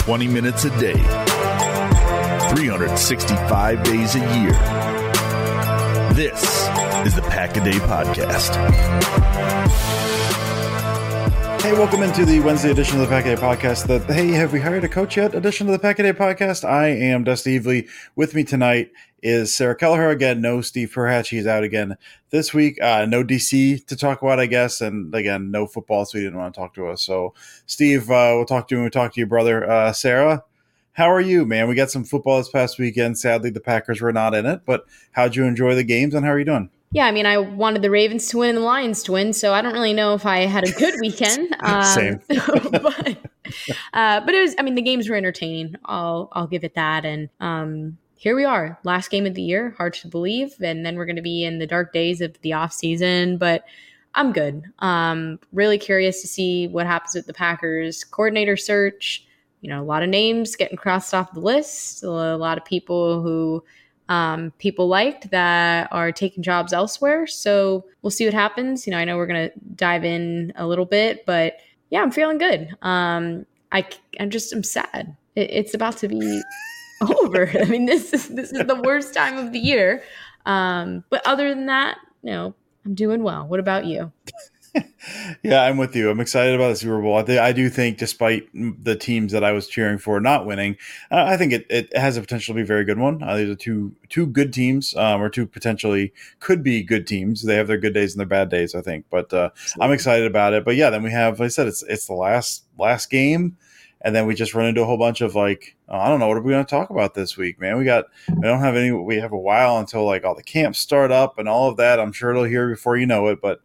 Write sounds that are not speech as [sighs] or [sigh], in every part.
Twenty minutes a day, 365 days a year. This is the Pack a Day Podcast. Hey, welcome into the Wednesday edition of the Pack a Day Podcast. The Hey, have we hired a coach yet edition of the Pack a Day Podcast. I am Dusty Evely. With me tonight is Sarah Keiliher again. No Steve Perhatch. He's out again this week. Uh, no DC to talk about, I guess. And again, no football, so he didn't want to talk to us. So, Steve, uh, we'll talk to you when we talk to your brother. Uh, Sarah, how are you, man? We got some football this past weekend. Sadly, the Packers were not in it, but how'd you enjoy the games and how are you doing? Yeah, I mean, I wanted the Ravens to win and the Lions to win, so I don't really know if I had a good weekend. [laughs] Um, Same, [laughs] but uh, but it was. I mean, the games were entertaining. I'll I'll give it that. And um, here we are, last game of the year. Hard to believe, and then we're going to be in the dark days of the off season. But I'm good. Um, really curious to see what happens with the Packers coordinator search. You know, a lot of names getting crossed off the list. A lot of people who um, people liked that are taking jobs elsewhere. So we'll see what happens. You know, I know we're going to dive in a little bit, but yeah, I'm feeling good. Um, I, I'm just, I'm sad. It, it's about to be [laughs] over. I mean, this is, this is the worst time of the year. Um, but other than that, you know, I'm doing well. What about you? [laughs] yeah, I'm with you. I'm excited about the Super Bowl. I, th- I do think, despite the teams that I was cheering for not winning, uh, I think it, it has a potential to be a very good one. Uh, these are two two good teams, um, or two potentially could be good teams. They have their good days and their bad days, I think. But uh, I'm excited about it. But yeah, then we have, like I said, it's it's the last last game, and then we just run into a whole bunch of like, oh, I don't know, what are we going to talk about this week, man? We got we don't have any. We have a while until like all the camps start up and all of that. I'm sure it'll hear before you know it, but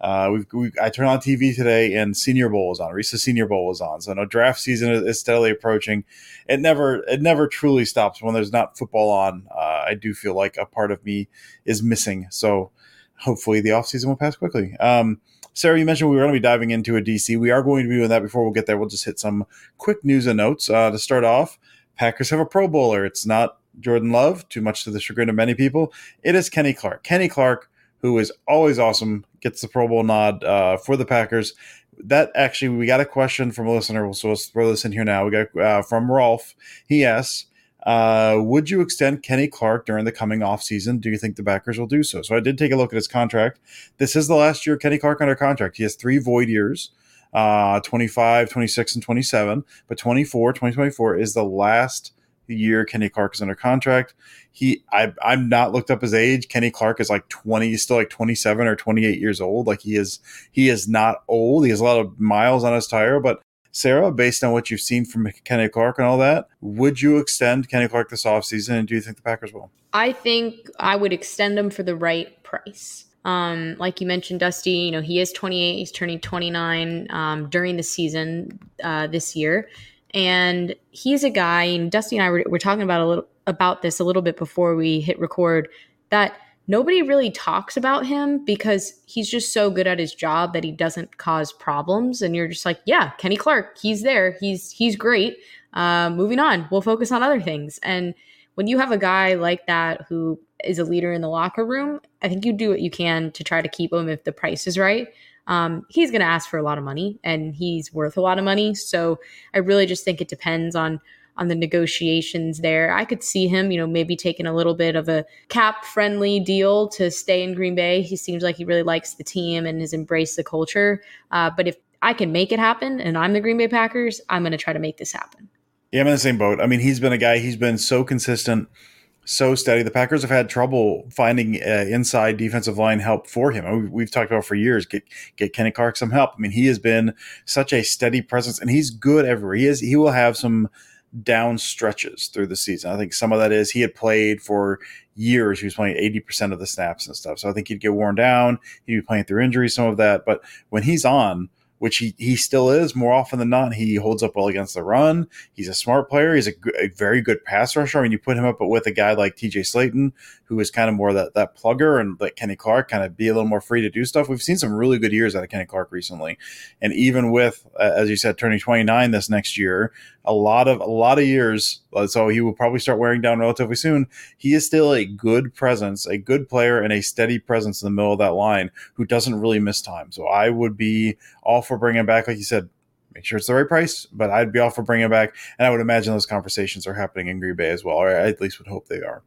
uh, we've, we, I turned on TV today and Senior Bowl was on. Reese's Senior Bowl was on. So no draft season is, is, steadily approaching. It never it never truly stops when there's not football on. Uh, I do feel like a part of me is missing. So hopefully the offseason will pass quickly. Um, Sarah, you mentioned we were going to be diving into a DC. We are going to be doing that. Before we'll get there, we'll just hit some quick news and notes. Uh, to start off, Packers have a Pro Bowler. It's not Jordan Love, too much to the chagrin of many people. It is Kenny Clark. Kenny Clark who is always awesome, gets the Pro Bowl nod uh, for the Packers. That actually, we got a question from a listener, so let's throw this in here now. We got uh, from Rolf. He asks, Uh, would you extend Kenny Clark during the coming offseason? Do you think the Packers will do so? So I did take a look at his contract. This is the last year Kenny Clark under contract. He has three void years. Uh, 25, 26, and 27. But 24, 2024 is the last year Kenny Clark is under contract. He, I, I'm not looked up his age. Kenny Clark is like 20, he's still like 27 or 28 years old. Like he is, he is not old. He has a lot of miles on his tire, but Sarah, based on what you've seen from Kenny Clark and all that, would you extend Kenny Clark this offseason? And do you think the Packers will? I think I would extend him for the right price. Um, like you mentioned, Dusty, you know, he is 28, he's turning 29 um, during the season uh, this year and he's a guy and dusty and i were, were talking about a little about this a little bit before we hit record that nobody really talks about him because he's just so good at his job that he doesn't cause problems. And you're just like yeah kenny clark he's there. He's he's great. Uh, moving on we'll focus on other things. And when you have a guy like that who is a leader in the locker room i think you do what you can to try to keep him if the price is right. Um, he's going to ask for a lot of money and he's worth a lot of money. So I really just think it depends on on the negotiations there. I could see him, you know, maybe taking a little bit of a cap friendly deal to stay in Green Bay. He seems like he really likes the team and has embraced the culture. Uh, but if I can make it happen and I'm the Green Bay Packers, I'm going to try to make this happen. Yeah, I'm in the same boat. I mean, he's been a guy, he's been so consistent so steady. The Packers have had trouble finding uh, inside defensive line help for him. We've talked about for years. Get get Kenny Clark some help. I mean, he has been such a steady presence, and he's good everywhere. He is. He will have some down stretches through the season. I think some of that is he had played for years. He was playing 80% of the snaps and stuff. So I think he'd get worn down. He'd be playing through injury, some of that. But when he's on, which he, he still is more often than not. He holds up well against the run. He's a smart player. He's a, very good pass rusher. I mean, you put him up with a guy like TJ Slaton, who is kind of more that, that plugger, and let Kenny Clark kind of be a little more free to do stuff. We've seen some really good years out of Kenny Clark recently. And even with, uh, as you said, turning 29 this next year, a lot of a lot of years. Uh, so he will probably start wearing down relatively soon. He is still a good presence, a good player, and a steady presence in the middle of that line who doesn't really miss time. So I would be all for bringing back, like you said, make sure it's the right price. But I'd be all for bringing back, and I would imagine those conversations are happening in Green Bay as well, or I at least would hope they are.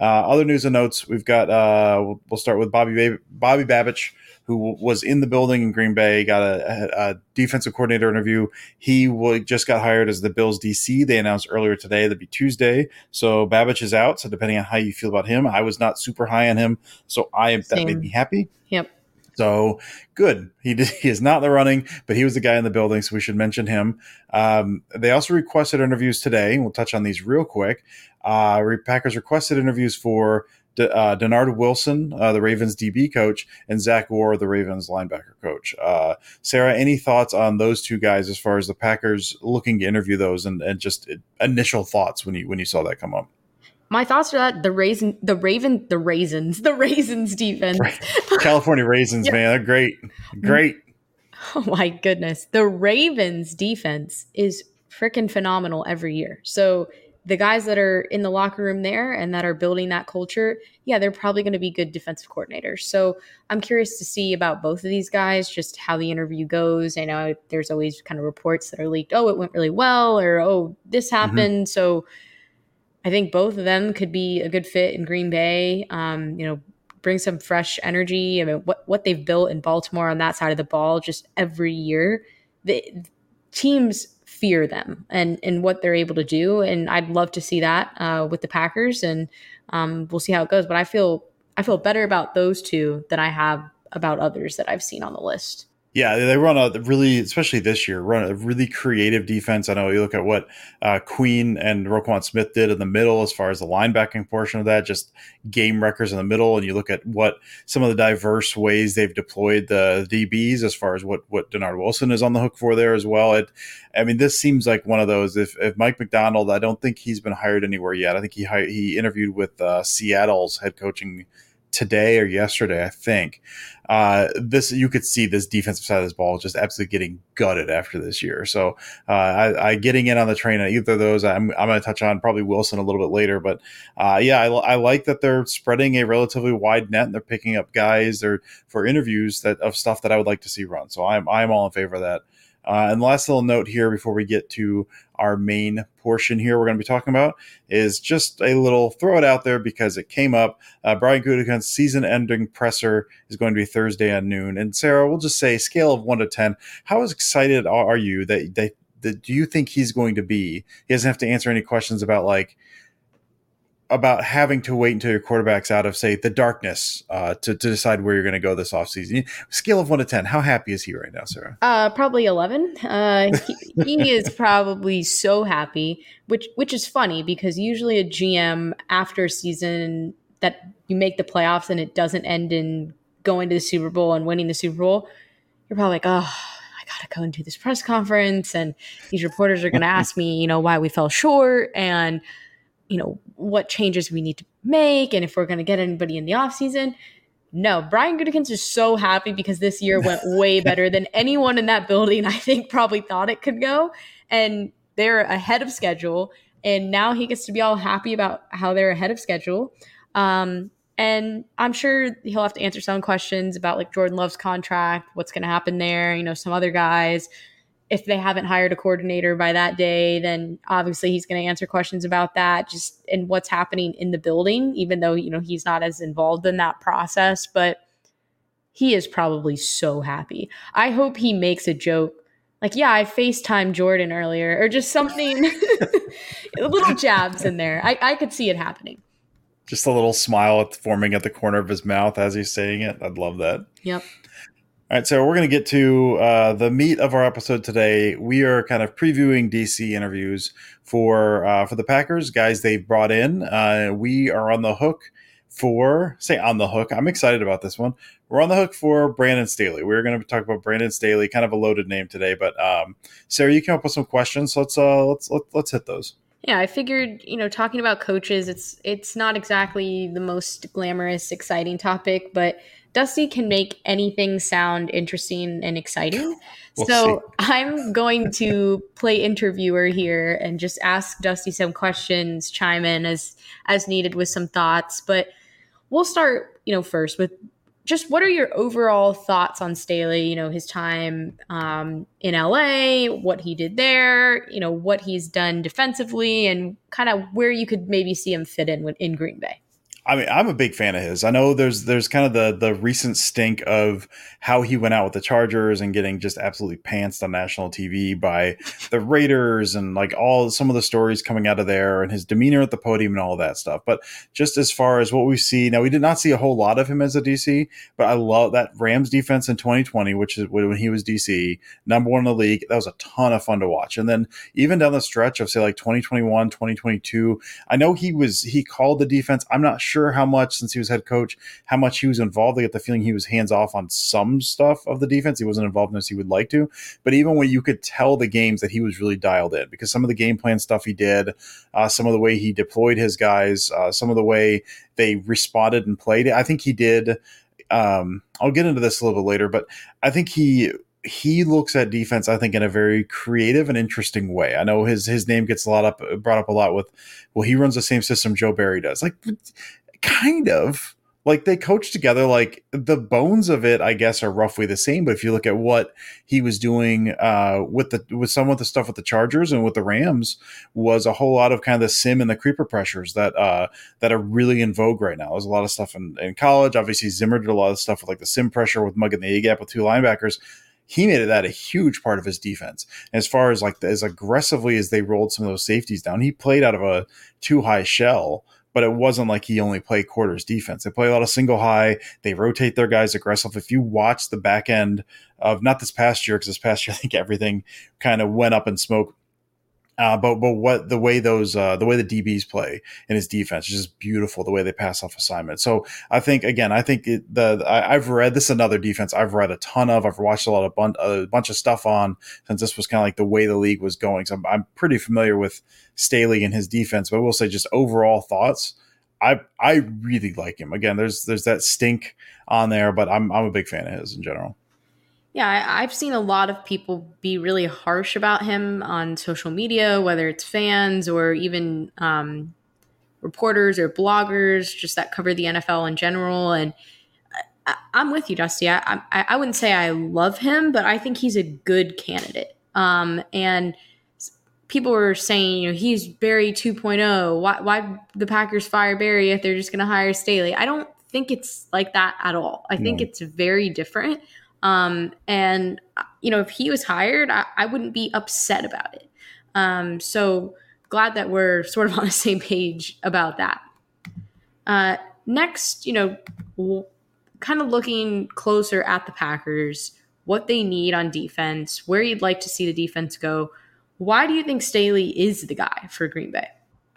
Uh, other news and notes, we've got. Uh, we'll, we'll start with Bobby Bobby Babich who was in the building in Green Bay, got a, a defensive coordinator interview. He w- just got hired as the Bills DC. They announced earlier today that'd be Tuesday. So Babich is out. So depending on how you feel about him, I was not super high on him. So I that made me happy. Yep. So good. He did, [laughs] he is not in the running, but he was the guy in the building, so we should mention him. Um, they also requested interviews today. We'll touch on these real quick. Uh, Packers requested interviews for uh, Dennard Wilson, uh, the Ravens DB coach, and Zach Orr, the Ravens linebacker coach. Uh, Sarah, any thoughts on those two guys as far as the Packers looking to interview those, and, and just initial thoughts when you when you saw that come up? My thoughts are that the raisin, the Raven, the raisins, the raisins defense, California raisins, [laughs] yeah. man, they're great, great. [laughs] Oh my goodness, the Ravens defense is freaking phenomenal every year. So the guys that are in the locker room there and that are building that culture, yeah, they're probably going to be good defensive coordinators. So I'm curious to see about both of these guys, just how the interview goes. I know there's always kind of reports that are leaked, oh, it went really well, or oh, this mm-hmm. happened. Mm-hmm. So I think both of them could be a good fit in Green Bay. Um, you know, bring some fresh energy. I mean, what what they've built in Baltimore on that side of the ball, just every year, the teams fear them and and what they're able to do. And I'd love to see that uh, with the Packers, and um, we'll see how it goes. But I feel I feel better about those two than I have about others that I've seen on the list. Yeah, they run a really, especially this year, run a really creative defense. I know you look at what uh, Queen and Roquan Smith did in the middle as far as the linebacking portion of that, just game wreckers in the middle, and you look at what some of the diverse ways they've deployed the DBs as far as what what Dennard Wilson is on the hook for there as well. It, I mean, this seems like one of those. If, if Mike Macdonald, I don't think he's been hired anywhere yet. I think he he interviewed with uh, Seattle's head coaching today or yesterday, I think. Uh, this you could see this defensive side of this ball just absolutely getting gutted after this year. So uh, I, I, getting in on the train on either of those. I'm, I'm going to touch on probably Wilson a little bit later, but uh, yeah, I, I, like that they're spreading a relatively wide net and they're picking up guys there for interviews that of stuff that I would like to see run. So I'm I'm all in favor of that. Uh, and the last little note here before we get to our main portion here we're going to be talking about is just a little throw it out there because it came up. Uh, Brian Gutekunst's season ending presser is going to be Thursday at noon. And Sarah, we'll just say scale of one to 10. How excited are you that, that, that do you think he's going to be? He doesn't have to answer any questions about like, about having to wait until your quarterback's out of say the darkness uh, to, to decide where you're going to go this offseason. Scale of 1 to 10 how happy is he right now sarah? Uh, probably 11 uh, [laughs] he, he is probably so happy which which is funny because usually a gm after a season that you make the playoffs and it doesn't end in going to the super bowl and winning the super bowl you're probably like oh I gotta go and do this press conference, and these reporters are gonna ask me, you know, why we fell short, and you know, what changes we need to make and if we're going to get anybody in the offseason. No, Brian Gutekunst is so happy because this year went [laughs] way better than anyone in that building, I think, probably thought it could go. And they're ahead of schedule. And now he gets to be all happy about how they're ahead of schedule. Um, and I'm sure he'll have to answer some questions about like Jordan Love's contract, what's going to happen there, you know, some other guys if they haven't hired a coordinator by that day, then obviously he's going to answer questions about that, just and what's happening in the building, even though, you know, he's not as involved in that process. But he is probably so happy. I hope he makes a joke like, yeah, I FaceTime Jordan earlier, or just something, [laughs] little jabs in there. I, I could see it happening. Just a little smile forming at the corner of his mouth as he's saying it. I'd love that. Yep. All right, so we're going to get to uh, the meat of our episode today. We are kind of previewing DC interviews for uh, for the Packers guys they've brought in. Uh, we are on the hook for say on the hook. I'm excited about this one. We're on the hook for Brandon Staley. We're going to talk about Brandon Staley, kind of a loaded name today. But um, Sarah, you came up with some questions. So let's uh, let's let, us let us hit those. Yeah, I figured, you know, talking about coaches, it's it's not exactly the most glamorous, exciting topic, but Dusty can make anything sound interesting and exciting. [laughs] We'll so see. I'm going to play interviewer here and just ask Dusty some questions, chime in as as needed with some thoughts. But we'll start, you know, first with just what are your overall thoughts on Staley? You know, his time um, in LA, what he did there, you know, what he's done defensively, and kind of where you could maybe see him fit in in Green Bay. I mean, I'm a big fan of his. I know there's there's kind of the the recent stink of how he went out with the Chargers and getting just absolutely pantsed on national TV by the Raiders and like all some of the stories coming out of there and his demeanor at the podium and all that stuff. But just as far as what we see now, we did not see a whole lot of him as a DC, but I love that Rams defense in 2020, which is when he was DC, number one in the league. That was a ton of fun to watch. And then even down the stretch of say like 2021, 2022, I know he was he called the defense. I'm not sure sure how much since he was head coach, how much he was involved. I get the feeling he was hands off on some stuff of the defense. He wasn't involved in as he would like to. But even when you could tell the games that he was really dialed in, because some of the game plan stuff he did, uh, some of the way he deployed his guys, uh, some of the way they responded and played, I think he did. Um, I'll get into this a little bit later, but I think he he looks at defense, I think, in a very creative and interesting way. I know his his name gets a lot up brought up a lot with, well, he runs the same system Joe Barry does. Like, kind of like they coach together like the bones of it i guess are roughly the same but if you look at what he was doing uh, with the with some of the stuff with the chargers and with the rams was a whole lot of kind of the sim and the creeper pressures that uh, that are really in vogue right now. There's a lot of stuff in, in college. Obviously zimmer did a lot of stuff with like the sim pressure with mugging the a gap with two linebackers. He made that a huge part of his defense. as far as like as aggressively as they rolled some of those safeties down, he played out of a two high shell but it wasn't like he only played quarters defense. They play a lot of single high. They rotate their guys aggressive. If you watch the back end of not this past year, because this past year [laughs] I think everything kind of went up in smoke uh, but but what the way those uh, the way the DBs play in his defense is just beautiful. The way they pass off assignment. So I think again, I think it, the I, have read this is another defense I've read a ton of. I've watched a lot of bun- a bunch of stuff on since this was kind of like the way the league was going. So I'm, I'm pretty familiar with Staley and his defense. But I will say just overall thoughts. I I really like him. Again, there's there's that stink on there, but I'm I'm a big fan of his in general. Yeah, I, have seen a lot of people be really harsh about him on social media, whether it's fans or even um, reporters or bloggers just that cover the NFL in general. And I, am with you, Dusty. I, I, I wouldn't say I love him, but I think he's a good candidate. Um, and people were saying, you know, he's Barry 2.0. Why, why the Packers fire Barry if they're just going to hire Staley? I don't think it's like that at all. I think it's very different. Um, and you know, if he was hired, I, I wouldn't be upset about it. Um, so glad that we're [laughs] sort of on the same page about that. Uh, next, you know, kind of looking closer at the Packers, what they need on defense, where you'd like to see the defense go. Why do you think Staley is the guy for Green Bay?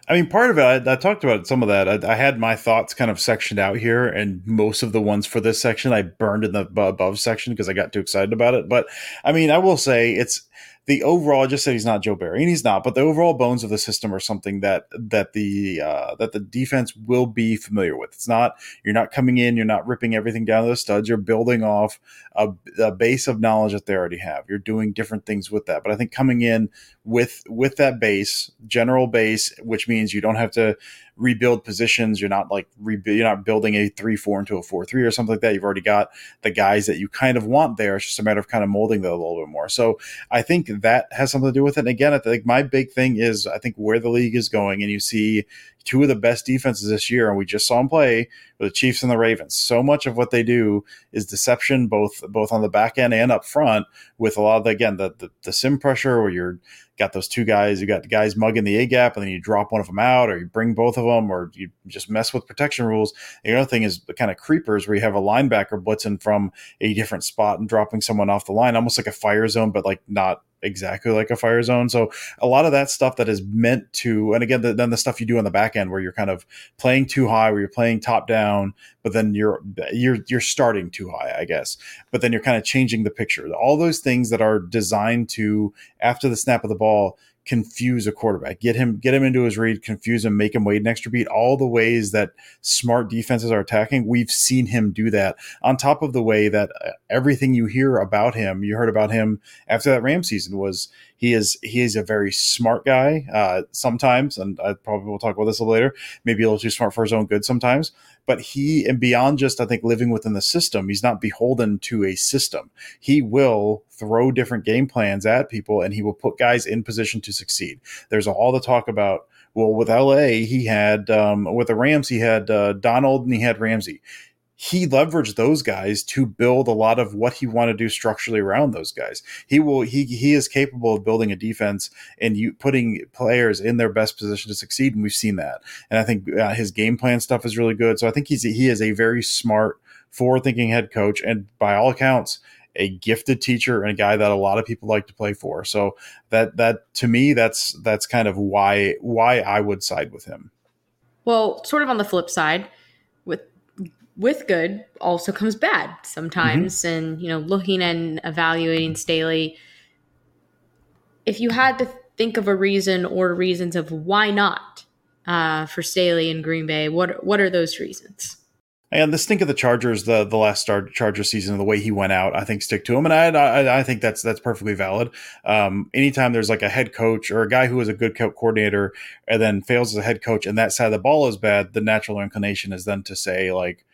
I mean, part of it, I, I talked about some of that. I, I, had my thoughts kind of sectioned out here, and most of the ones for this section I burned in the above section because I got too excited about it. But I mean, I will say it's the overall, I just said he's not Joe Barry, and he's not, but the overall bones of the system are something that that the uh, that the defense will be familiar with. It's not you're not coming in, you're not ripping everything down to the studs. You're building off a, a base of knowledge that they already have. You're doing different things with that. But I think coming in with with that base, general base, which means you don't have to rebuild positions. You're not like. You're not building a three four into a four three or something like that. You've already got the guys that you kind of want there. It's just a matter of kind of molding that a little bit more. So I think that has something to do with it. And again, I think my big thing is I think where the league is going, and you see two of the best defenses this year, and we just saw them play with the Chiefs and the Ravens. So much of what they do is deception, both both on the back end and up front, with a lot of the, again the, the the sim pressure where you're got those two guys, you got the guys mugging the A gap, and then you drop one of them out, or you bring both of them, or you just mess with protection rules. The other thing is the kind of creepers where you have a linebacker blitzing from a different spot and dropping someone off the line, almost like a fire zone, but like not exactly like a fire zone. So a lot of that stuff that is meant to, and again, the, then the stuff you do on the back end where you're kind of playing two high, where you're playing top down, but then you're you're you're starting two high, I guess. But then you're kind of changing the picture. All those things that are designed to after the snap of the ball confuse a quarterback, get him get him into his read, confuse him, make him wait an extra beat. All the ways that smart defenses are attacking, we've seen him do that. On top of the way that uh, everything you hear about him, you heard about him after that Ram season was he is he is a very smart guy. Uh, sometimes, and I probably will talk about this a little later. Maybe a little too smart for his own good sometimes. But he and beyond just I think living within the system, he's not beholden to a system. He will throw different game plans at people, and he will put guys in position to succeed. There's all the talk about well, with LA, he had um, with the Rams, he had uh, Donald and he had Ramsey he leveraged those guys to build a lot of what he want to do structurally around those guys. He will he he is capable of building a defense and you putting players in their best position to succeed, and we've seen that. And I think uh, his game plan stuff is really good. So I think he's he is a very smart, forward thinking head coach, and by all accounts, a gifted teacher and a guy that a lot of people like to play for. So that that to me that's that's kind of why why I would side with him. Well, sort of on the flip side, with good also comes bad sometimes. Mm-hmm. And, you know, looking and evaluating Staley, if you had to think of a reason or reasons of why not uh, for Staley in Green Bay, what what are those reasons? And the stink of the Chargers, the the last start Charger season, the way he went out, I think stick to him, and I I, I think that's that's perfectly valid. Um, anytime there's like a head coach or a guy who is a good coordinator and then fails as a head coach, and that side of the ball is bad, the natural inclination is then to say like,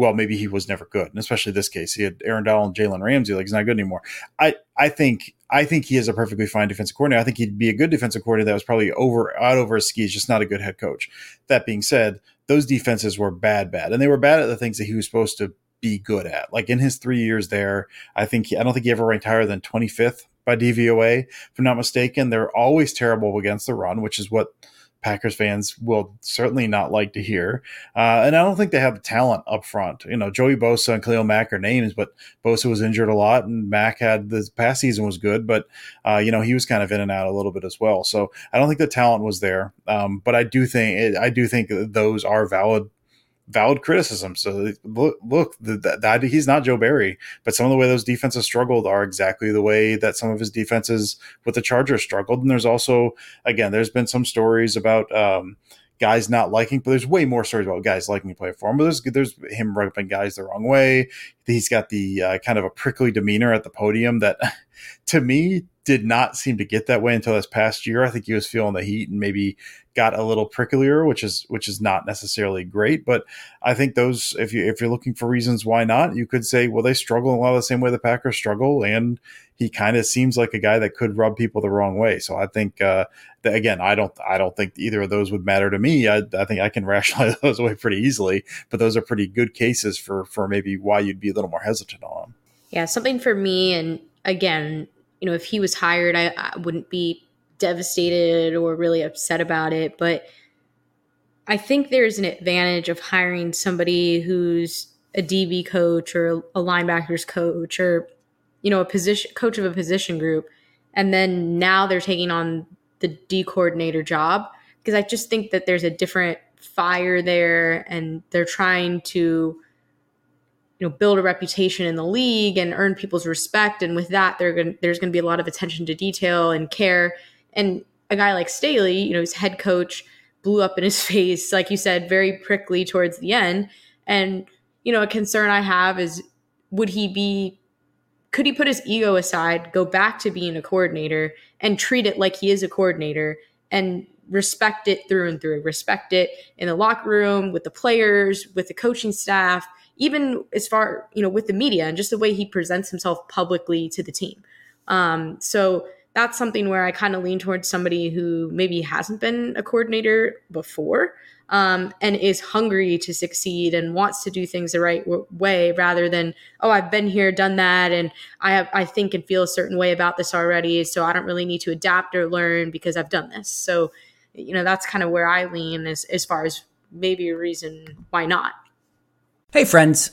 well, maybe he was never good. And especially this case, he had Aaron Donald and Jalen Ramsey, like he's not good anymore. I, I think I think he is a perfectly fine defensive coordinator. I think he'd be a good defensive coordinator that was probably over out over his skis, just not a good head coach. That being said, those defenses were bad, bad. And they were bad at the things that he was supposed to be good at. Like in his three years there, I think he, I don't think he ever ranked higher than 25th by DVOA, if I'm not mistaken. They're always terrible against the run, which is what Packers fans will certainly not like to hear. Uh, and I don't think they have the talent up front. You know, Joey Bosa and Khalil Mack are names, but Bosa was injured a lot, and Mack had the past season was good, but uh, you know he was kind of in and out a little bit as well. So I don't think the talent was there. Um, but I do think I do think those are valid valid criticism. So look, look, he's not Joe Barry, but some of the way those defenses struggled are exactly the way that some of his defenses with the Chargers struggled. And there's also, again, there's been some stories about um, guys not liking, but there's way more stories about guys liking to play for him. But there's there's him rubbing guys the wrong way. He's got the uh, kind of a prickly demeanor at the podium that, [laughs] to me, did not seem to get that way until this past year. I think he was feeling the heat and maybe got a little pricklier, which is which is not necessarily great. But I think those if you if you're looking for reasons why not, you could say, well, they struggle a lot of the same way the Packers struggle, and he kind of seems like a guy that could rub people the wrong way. So I think uh, that, again, I don't I don't think either of those would matter to me. I, I think I can [laughs] rationalize those away pretty easily, but those are pretty good cases for for maybe why you'd be a little more hesitant on. Yeah, something for me, and again, you know, if he was hired, I, I wouldn't be devastated or really upset about it. But I think there's an advantage of hiring somebody who's a DB coach or a linebackers coach or, you know, a position coach of a position group. And then now they're taking on the D coordinator job because I just think that there's a different fire there and they're trying to you know build a reputation in the league and earn people's respect and with that they're going there's going to be a lot of attention to detail and care and a guy like Staley, you know, his head coach blew up in his [laughs] face, like you said, very prickly towards the end. And, you know, a concern I have is would he be, could he put his ego aside, go back to being a coordinator and treat it like he is a coordinator and respect it through and through, respect it in the locker room, with the players, with the coaching staff, even as far, you know, with the media and just the way he presents himself publicly to the team. Um, so, that's something where I kind of lean towards somebody who maybe hasn't been a coordinator before um, and is hungry to succeed and wants to do things the right w- way rather than oh I've been here done that and I have I think and feel a certain way about this already so I don't really need to adapt or learn because I've done this so you know that's kind of where I lean as as far as maybe a reason why not. Hey friends,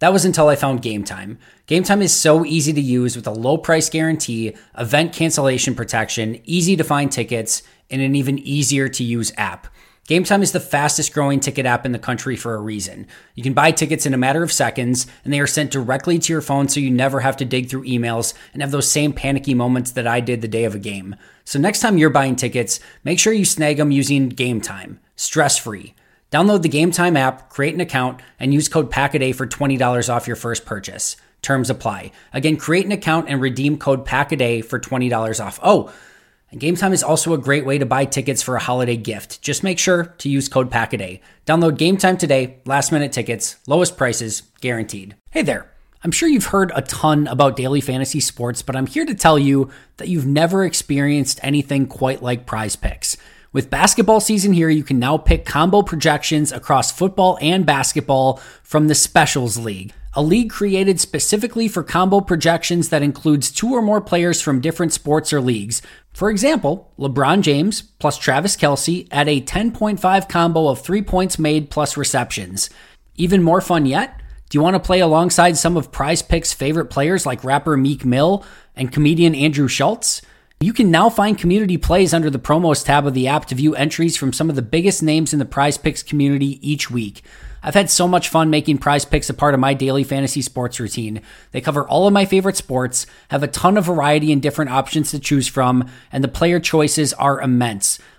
That was until I found Game Time. Game Time is so easy to use with a low price guarantee, event cancellation protection, easy to find tickets, and an even easier to use app. Game Time is the fastest growing ticket app in the country for a reason. You can buy tickets in a matter of seconds, and they are sent directly to your phone so you never have to dig through emails and have those same panicky moments that I did the day of a game. So next time you're buying tickets, make sure you snag them using Game Time, stress free. Download the Game Time app, create an account, and use code PACKADAY for $20 off your first purchase. Terms apply. Again, create an account and redeem code PACKADAY for $20 off. Oh, and Game Time is also a great way to buy tickets for a holiday gift. Just make sure to use code PACKADAY. Download Game Time today, last minute tickets, lowest prices, guaranteed. Hey there. I'm sure you've heard a ton about daily fantasy sports, but I'm here to tell you that you've never experienced anything quite like prize picks. With basketball season here, you can now pick combo projections across football and basketball from the Specials League, a league created specifically for combo projections that includes two or more players from different sports or leagues. For example, LeBron James plus Travis Kelce at a 10.5 combo of three points made plus receptions. Even more fun yet? Do you want to play alongside some of Prize Picks' favorite players like rapper Meek Mill and comedian Andrew Schulz? You can now find community plays under the promos tab of the app to view entries from some of the biggest names in the prize picks community each week. I've had so much fun making prize picks a part of my daily fantasy sports routine. They cover all of my favorite sports, have a ton of variety and different options to choose from, and the player choices are immense.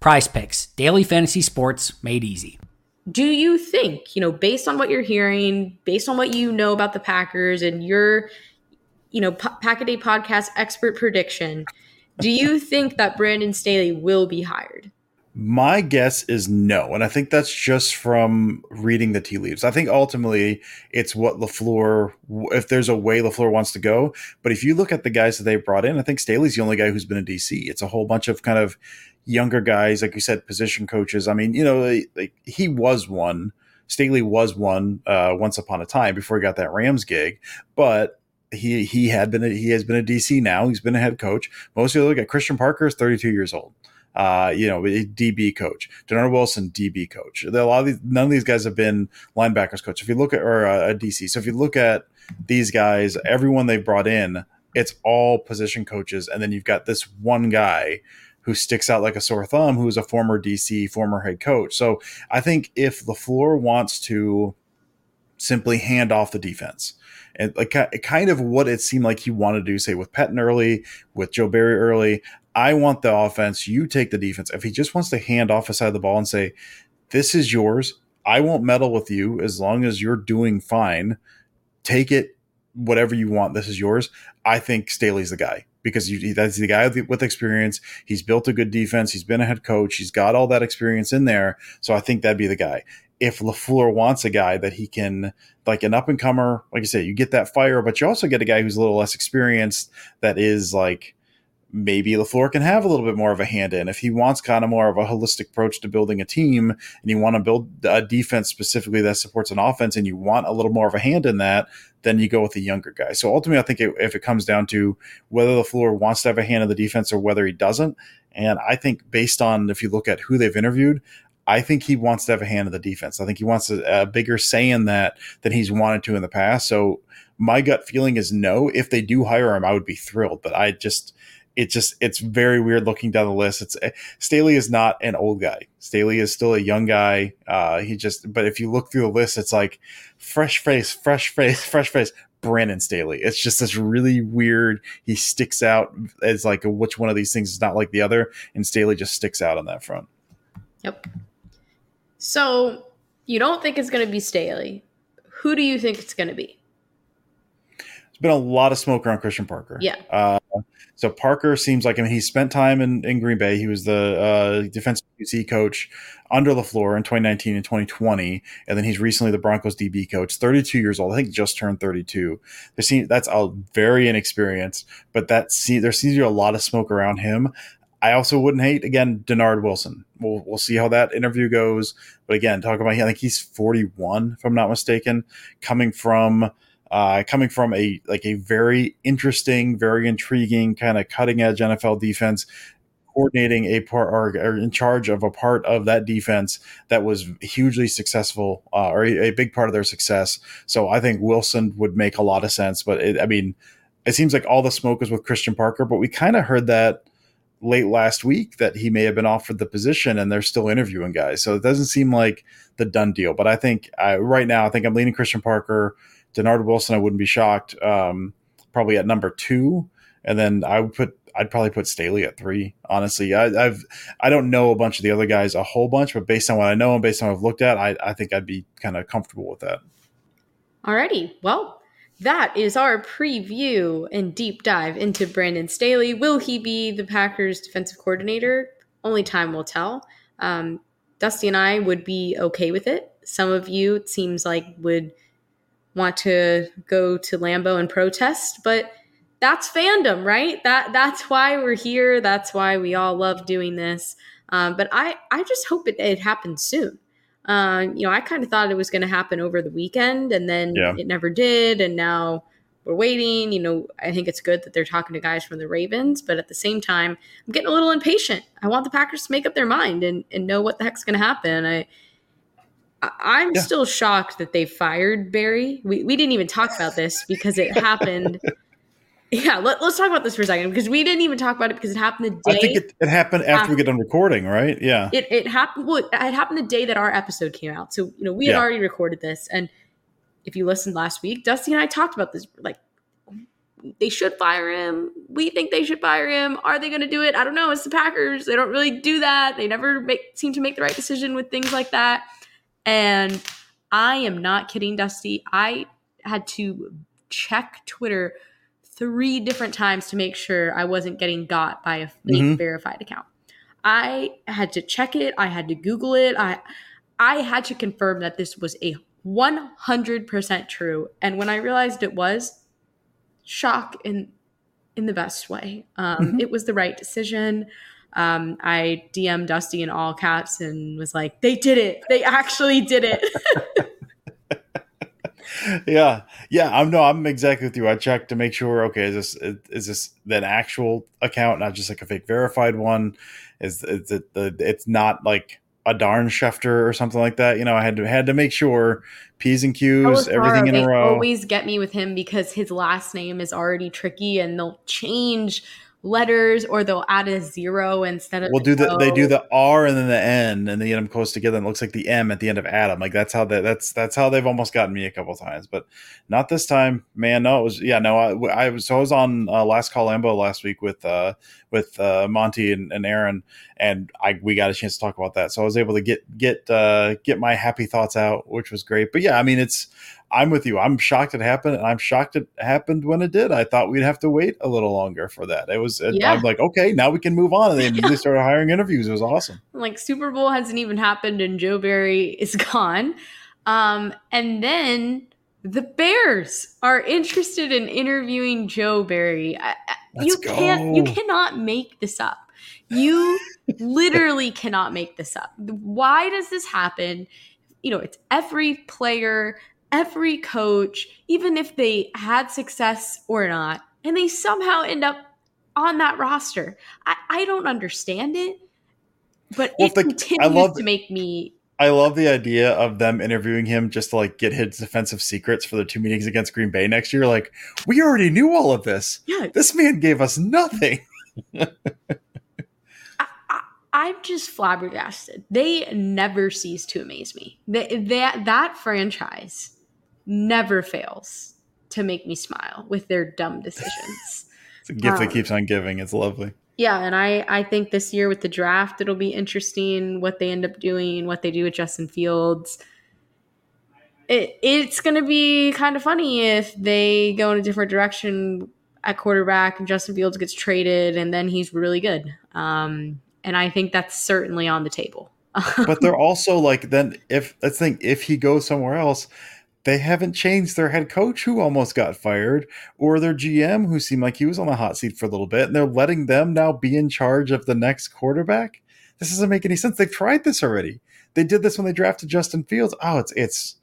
Prize picks, daily fantasy sports made easy. Do you think, you know, based on what you're hearing, based on what you know about the Packers and your, you know, P- Packaday podcast expert prediction, do you think that Brandon Staley will be hired? My guess is no, and I think that's just from reading the tea leaves. I think ultimately it's what Lafleur, if there's a way Lafleur wants to go. But if you look at the guys that they brought in, I think Staley's the only guy who's been in DC. It's a whole bunch of kind of younger guys, like you said, position coaches. I mean, you know, like he was one. Staley was one uh, once upon a time before he got that Rams gig, but he he had been a, he has been a DC now. He's been a head coach. Most of look at Christian Parker is 32 years old uh, you know, DB coach, Dennard Wilson, DB coach. A lot of these, none of these guys have been linebackers coach. If you look at or a, a DC, so if you look at these guys, everyone they've brought in, it's all position coaches, and then you've got this one guy who sticks out like a sore thumb, who's a former DC, former head coach. So I think if Lafleur wants to simply hand off the defense. And like kind of what it seemed like he wanted to do, say with Pettine early, with Joe Barry early. I want the offense. You take the defense. If he just wants to hand off a side of the ball and say, "This is yours. I won't meddle with you as long as you're doing fine. Take it, whatever you want. This is yours." I think Staley's the guy because you, that's the guy with experience. He's built a good defense. He's been a head coach. He's got all that experience in there. So I think that'd be the guy. If Lafleur wants a guy that he can, like an up and comer, like I said, you get that fire, but you also get a guy who's a little less experienced that is like maybe LaFleur can have a little bit more of a hand in. If he wants kind of more of a holistic approach to building a team and you want to build a defense specifically that supports an offense and you want a little more of a hand in that, then you go with the younger guy. So ultimately, I think it, if it comes down to whether LaFleur wants to have a hand in the defense or whether he doesn't, and I think based on if you look at who they've interviewed, I think he wants to have a hand in the defense. I think he wants a, a bigger say in that than he's wanted to in the past. So my gut feeling is no. If they do hire him, I would be thrilled. But I just it just it's very weird looking down the list. It's Staley is not an old guy. Staley is still a young guy. Uh, he just but if you look through the list, it's like fresh face, fresh face, [laughs] fresh face. Brandon Staley. It's just this really weird. He sticks out as like which one of these things is not like the other, and Staley just sticks out on that front. Yep. So you don't think it's going to be Staley? Who do you think it's going to be? There's been a lot of smoke around Christian Parker. Yeah. Uh, so Parker seems like I mean he spent time in, in Green Bay. He was the uh, defensive QC coach under LaFleur in 2019 and 2020, and then he's recently the Broncos DB coach. 32 years old, I think just turned 32. There seems that's a very inexperienced, but that see there seems to be a lot of smoke around him. I also wouldn't hate again Dennard Wilson. We'll we'll see how that interview goes. But again, talk about I think he's 41 if I'm not mistaken, coming from uh, coming from a like a very interesting, very intriguing kind of cutting edge NFL defense, coordinating a part or, or, in charge of a part of that defense that was hugely successful uh, or a, a, big part of their success. So I think Wilson would make a lot of sense. But it, I mean, it seems like all the smoke is with Christian Parker, but we kind of heard that late last week that he may have been offered the position and they're still interviewing guys. So it doesn't seem like the done deal. But I think I, right now, I think I'm leaning Christian Parker. Dennard Wilson, I wouldn't be shocked. Um, probably at number two, and then I would put I'd probably put Staley at three. Honestly, I, I've I don't know a bunch of the other guys a whole bunch, but based on what I know and based on what I've looked at, I, I think I'd be kind of comfortable with that. Alrighty, well, that is our preview and deep dive into Brandon Staley. Will he be the Packers defensive coordinator? Only time will tell. Um, Dusty and I would be okay with it. Some of you, it seems like, would want to go to Lambeau and protest, but that's fandom, right? That that's why we're here. That's why we all love doing this. Um, but I I just hope it, it happens soon. Uh, you know, I kind of thought it was going to happen over the weekend, and then yeah. it never did. And now we're waiting. You know, I think it's good that they're talking to guys from the Ravens, but at the same time, I'm getting a little impatient. I want the Packers to make up their mind and, and know what the heck's going to happen. I I'm yeah. still shocked that they fired Barry. We, we didn't even talk about this because it happened. [laughs] yeah, let, us talk about this for a second because we didn't even talk about it because it happened the day. I think it, it happened after, after, we get done recording, right? Yeah. It, it happened. Well, it happened the day that our episode came out. So, you know, we had yeah. already recorded this. And if you listened last week, Dusty and I talked about this. Like, they should fire him. We think they should fire him. Are they going to do it? I don't know. It's the Packers. They don't really do that. They never make, seem to make the right decision with things like that. And I am not kidding, Dusty. I had to check Twitter three different times to make sure I wasn't getting got by a fake mm-hmm. verified account. I had to check it. I had to Google it. I I had to confirm that this was a 100% true. And when I realized it was, shock in in the best way. Um, mm-hmm. It was the right decision. Um, I DM Dusty in all caps and was like, "They did it! They actually did it!" [laughs] yeah, yeah. I'm no, I'm exactly with you. I checked to make sure. Okay, is this is this an actual account, not just like a fake verified one? Is, is it the? It's not like a darn Schefter or something like that. You know, I had to had to make sure P's and Q's, everything in they a row. Always get me with him because his last name is already tricky, and they'll change letters or they'll add a zero instead of we'll do the o. they do the r and then the n and they get them close together and it looks like the m at the end of adam. Like that's how that that's that's how they've almost gotten me a couple times but not this time man. No it was yeah no i, I was so i was on uh, last call Lambeau last week with uh with uh monty and, and aaron and i we got a chance to talk about that. So i was able to get get uh get my happy thoughts out which was great. But yeah i mean it's I'm with you. I'm shocked it happened, and I'm shocked it happened when it did. I thought we'd have to wait a little longer for that. It was. Yeah. I'm like, okay, now we can move on, and [laughs] they immediately started hiring interviews. It was awesome. Like Super Bowl hasn't even happened, and Joe Barry is [laughs] gone, um, and then the Bears are interested in interviewing Joe Barry. you can't. You cannot make this up. You [laughs] literally cannot make this up. Why does this happen? You know, it's every player every coach, even if they had success or not, and they somehow end up on that roster. I, I don't understand it, but well, it the, continues love, to make me. I love the idea of them interviewing him just to like get his defensive secrets for the two meetings against Green Bay next year. Like, we already knew all of this. Yeah. This man gave us nothing. [laughs] I'm just flabbergasted. They never cease to amaze me. that that franchise never fails to make me smile with their dumb decisions. [laughs] it's a gift um, that keeps on giving. It's lovely. Yeah, and I I think this year with the draft it'll be interesting what they end up doing, what they do with Justin Fields. It, it's going to be kind of funny if they go in a different direction at quarterback and Justin Fields gets traded and then he's really good. Um, and I think that's certainly on the table. [laughs] but they're also like then if let's think if he goes somewhere else, they haven't changed their head coach who almost got fired or their GM who seemed like he was on the hot seat for a little bit and they're letting them now be in charge of the next quarterback. This doesn't make any sense. They've tried this already. They did this when they drafted Justin Fields. Oh, it's it's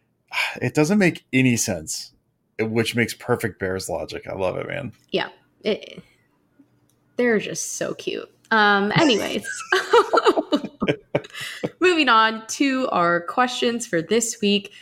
[sighs] it doesn't make any sense, which makes perfect Bears logic. I love it, man. Yeah. It, they're just so cute. Um anyways, [laughs] [laughs] moving on to our questions for this week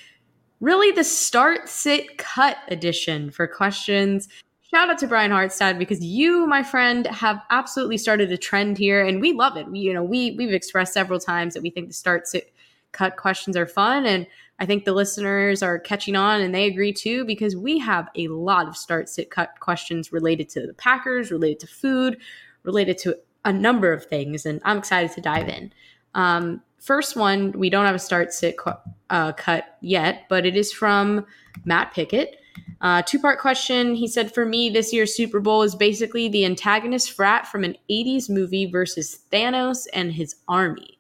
really the start, sit, cut edition for questions. Shout out to Brian Hartstad because you, my friend, have absolutely started a trend here, and we love it. We, you know, we we've expressed several times that we think the start, sit, cut questions are fun, and I think the listeners are catching on, and they agree too because we have a lot of start, sit, cut questions related to the Packers, related to food, related to a number of things, and I'm excited to dive in. Um, first one, we don't have a start sit uh, cut yet, but it is from Matt Pickett. Uh, two part question. He said, For me, this year's Super Bowl is basically the antagonist frat from an 80s movie versus Thanos and his army.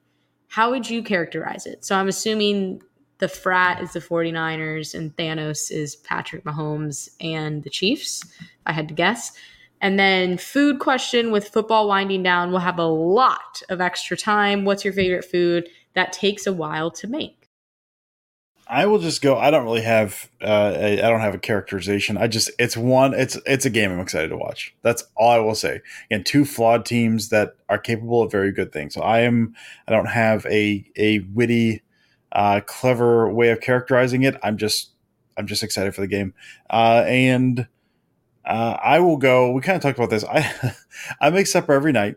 How would you characterize it? So I'm assuming the frat is the 49ers and Thanos is Patrick Mahomes and the Chiefs, I had to guess. And then food question with football winding down, we'll have a lot of extra time. What's your favorite food? That takes a while to make. I will just go. I don't really have. Uh, I don't have a characterization. I just. It's one. It's it's a game I'm excited to watch. That's all I will say. And two flawed teams that are capable of very good things. So I am. I don't have a a witty, uh, clever way of characterizing it. I'm just. I'm just excited for the game. Uh, and uh, I will go. We kind of talked about this. I [laughs] I make supper every night.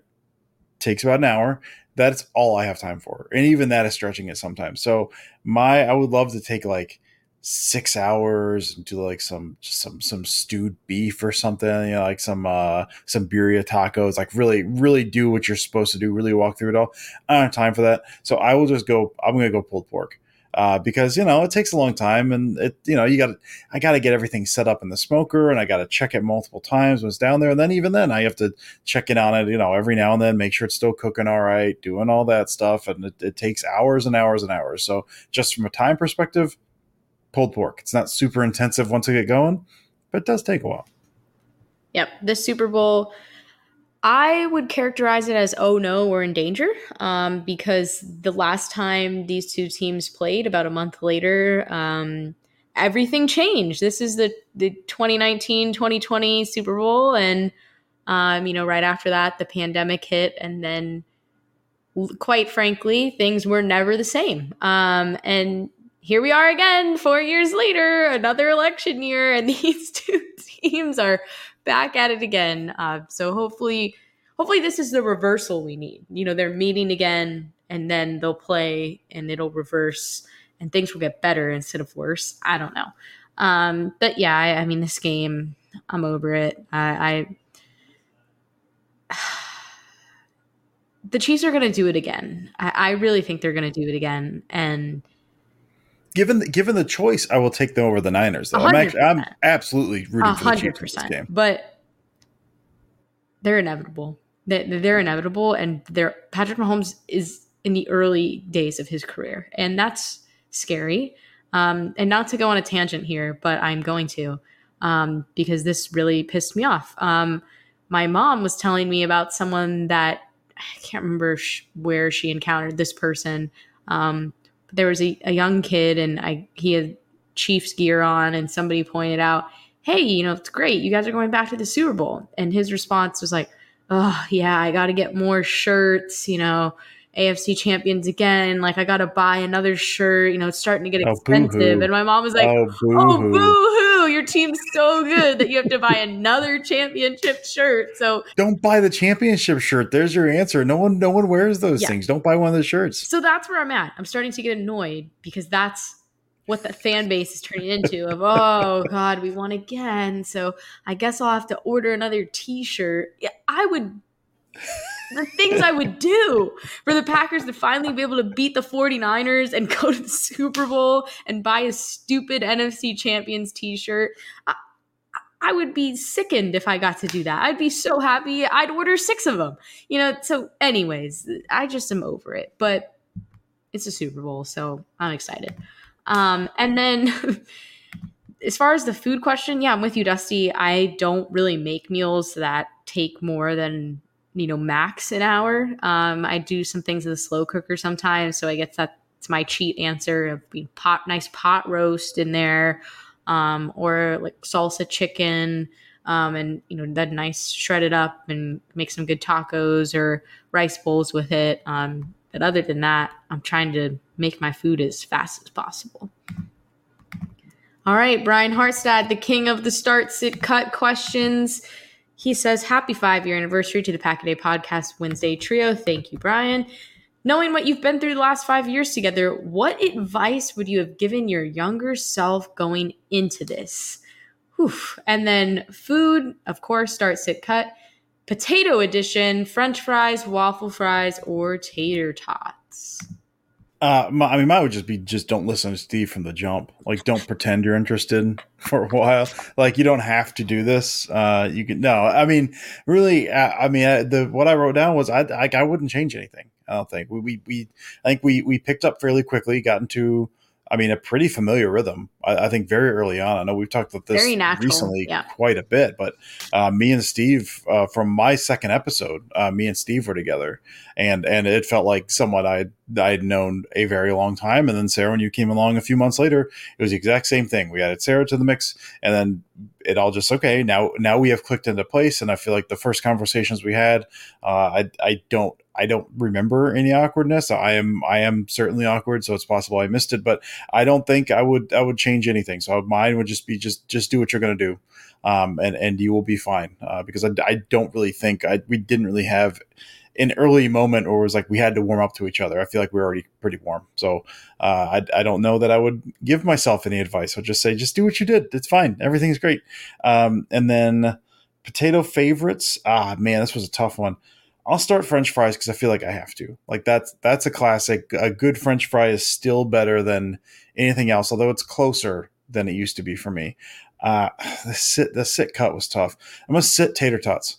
Takes about an hour. That's all I have time for, and even that is stretching it sometimes. So my I would love to take like six hours and do like some some some stewed beef or something. You know, like some uh some birria tacos. Like really really do what you're supposed to do. Really walk through it all. I don't have time for that. So I will just go. I'm gonna go pulled pork. Uh, because you know it takes a long time, and it you know you got I got to get everything set up in the smoker, and I got to check it multiple times when it's down there, and then even then I have to check it on it, you know, every now and then, make sure it's still cooking all right, doing all that stuff, and it, it takes hours and hours and hours. So just from a time perspective, pulled pork, it's not super intensive once I get going, but it does take a while. Yep, the Super Bowl I would characterize it as oh no, we're in danger um, because the last time these two teams played, about a month later, um, everything changed. This is the, the 2019 2020 Super Bowl. And, um, you know, right after that, the pandemic hit. And then, quite frankly, things were never the same. Um, and here we are again, four years later, another election year, and [laughs] these two teams are back at it again. Uh, so hopefully, hopefully this is the reversal we need. You know, they're meeting again, and then they'll play, and it'll reverse, and things will get better instead of worse. I don't know. Um, but yeah, I, I mean, this game, I'm over it. I, I [sighs] the Chiefs are going to do it again. I, I really think they're going to do it again, and given given the choice, I will take them over the Niners. Though 100%. I'm actually, I'm absolutely rooting 100%. for the Chiefs in this game. But they're inevitable. They're inevitable, and they're Patrick Mahomes is in the early days of his career, and that's scary. Um, and not to go on a tangent here, but I'm going to um, because this really pissed me off. Um, my mom was telling me about someone that I can't remember sh- where she encountered this person. Um, there was a, a young kid and I he had Chiefs gear on and somebody pointed out, "Hey, you know, it's great. You guys are going back to the Super Bowl." And his response was like, "Oh, yeah, I got to get more shirts, you know, AFC champions again. Like I got to buy another shirt, you know, it's starting to get oh, expensive." and my mom was like, "Oh, oh boo-hoo your team's so good that you have to buy another championship shirt. So don't buy the championship shirt. There's your answer. No one, no one wears those yeah. things. Don't buy one of the shirts. So that's where I'm at. I'm starting to get annoyed because that's what the fan base is turning into of oh god we won again so i guess i'll have to order another t-shirt yeah, i would the things I would do for the Packers to finally be able to beat the 49ers and [laughs] go to the Super Bowl and buy a stupid NFC Champions t shirt. I, I would be sickened if I got to do that. I'd be so happy. I'd order six of them. You know, so, anyways, I just am over it. But it's a Super Bowl, so I'm excited. Um, and then. [laughs] as far as the food question, yeah, I'm with you, Dusty. I don't really make meals that take more than you know max an hour. Um, I do some things in the slow cooker sometimes, so I guess that's my cheat answer of being pot nice pot roast in there, um, or like salsa chicken, um, and you know that nice shredded up and make some good tacos or rice bowls with it. Um, but other than that, I'm trying to make my food as fast as possible. All right, Brian Hartstad, the king of the start sit cut questions. He says, Happy five year anniversary to the Pack a Day Podcast Wednesday Trio. Thank you, Brian. Knowing what you've been through the last five years together, what advice would you have given your younger self going into this? Whew. And then food, of course, start, sit, cut. Potato edition, french fries, waffle fries, or tater tots. Uh, my, I mean, mine would just be just don't listen to Steve from the jump. Like, don't pretend you're interested [laughs] for a while. Like, you don't have to do this. Uh, you can no. I mean, really. Uh, I mean, uh, the what I wrote down was I, I I wouldn't change anything. I don't think we we, we I think we we picked up fairly quickly, got into I mean, a pretty familiar rhythm. I, I, think very early on. I know we've talked about this recently yeah. quite a bit, but uh, me and Steve uh, from my second episode, uh, me and Steve were together, and and it felt like someone I I'd known a very long time. And then Sarah, when you came along a few months later, it was the exact same thing. We added Sarah to the mix, and then it all just okay. Now now we have clicked into place, and I feel like the first conversations we had, uh, I I don't I don't remember any awkwardness. I am I am certainly awkward, so it's possible I missed it, but I don't think I would I would change anything. So mine would just be just just do what you're going to do, um, and and you will be fine. Uh, because I, I don't really think I we didn't really have an early moment it was like we had to warm up to each other. I feel like we are already pretty warm. So uh, I, I don't know that I would give myself any advice. I'll just say, just do what you did. It's fine. Everything's great. Um, and then potato favorites. Ah, man, this was a tough one. I'll start French fries because I feel like I have to. Like that's that's a classic. A good French fry is still better than anything else, although it's closer than it used to be for me. Uh, [sighs] the sit the sit cut was tough. I'm gonna sit tater tots.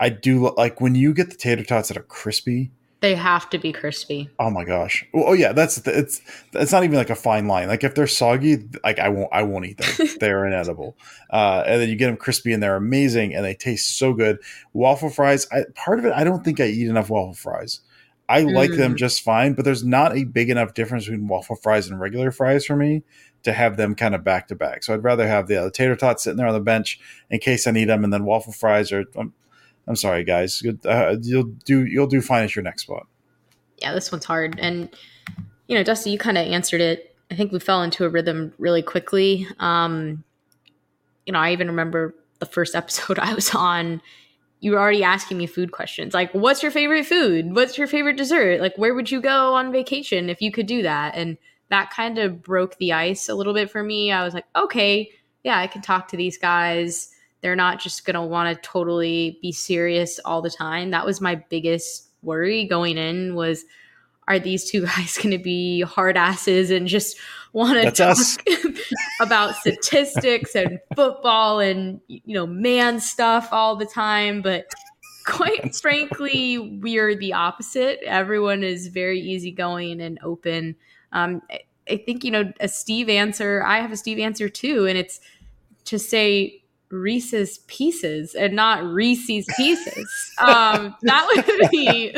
I do like when you get the tater tots that are crispy. They have to be crispy. Oh my gosh! Oh yeah, that's it's it's not even like a fine line. Like if they're soggy, like I won't I won't eat them. [laughs] they're inedible. Uh, and then you get them crispy and they're amazing and they taste so good. Waffle fries. I, part of it, I don't think I eat enough waffle fries. I mm. like them mm. just fine, but there's not a big enough difference between waffle fries and regular fries for me to have them kind of back to back. So I'd rather have the, uh, the tater tots sitting there on the bench in case I need them, and then waffle fries are. Um, I'm sorry, guys. Uh, you'll do you'll do fine at your next spot. Yeah, this one's hard, and you know, Dusty, you kind of answered it. I think we fell into a rhythm really quickly. Um, you know, I even remember the first [laughs] episode I was on. You were already asking me food questions, like, "What's your favorite food? What's your favorite dessert? Like, where would you go on vacation if you could do that?" And that kind of broke the ice a little bit for me. I was like, "Okay, yeah, I can talk to these guys." They're not just going to want to totally be serious all the time. That was my biggest worry going in was are these two [laughs] guys going to be hard asses and just want to talk [laughs] about statistics and football and you know man stuff all the time but quite frankly we're the opposite. Everyone is very easygoing and open. Um, I think you know a steve answer i have a steve answer too and it's to say Reese's Pieces and not Reese's Pieces. Um, that would be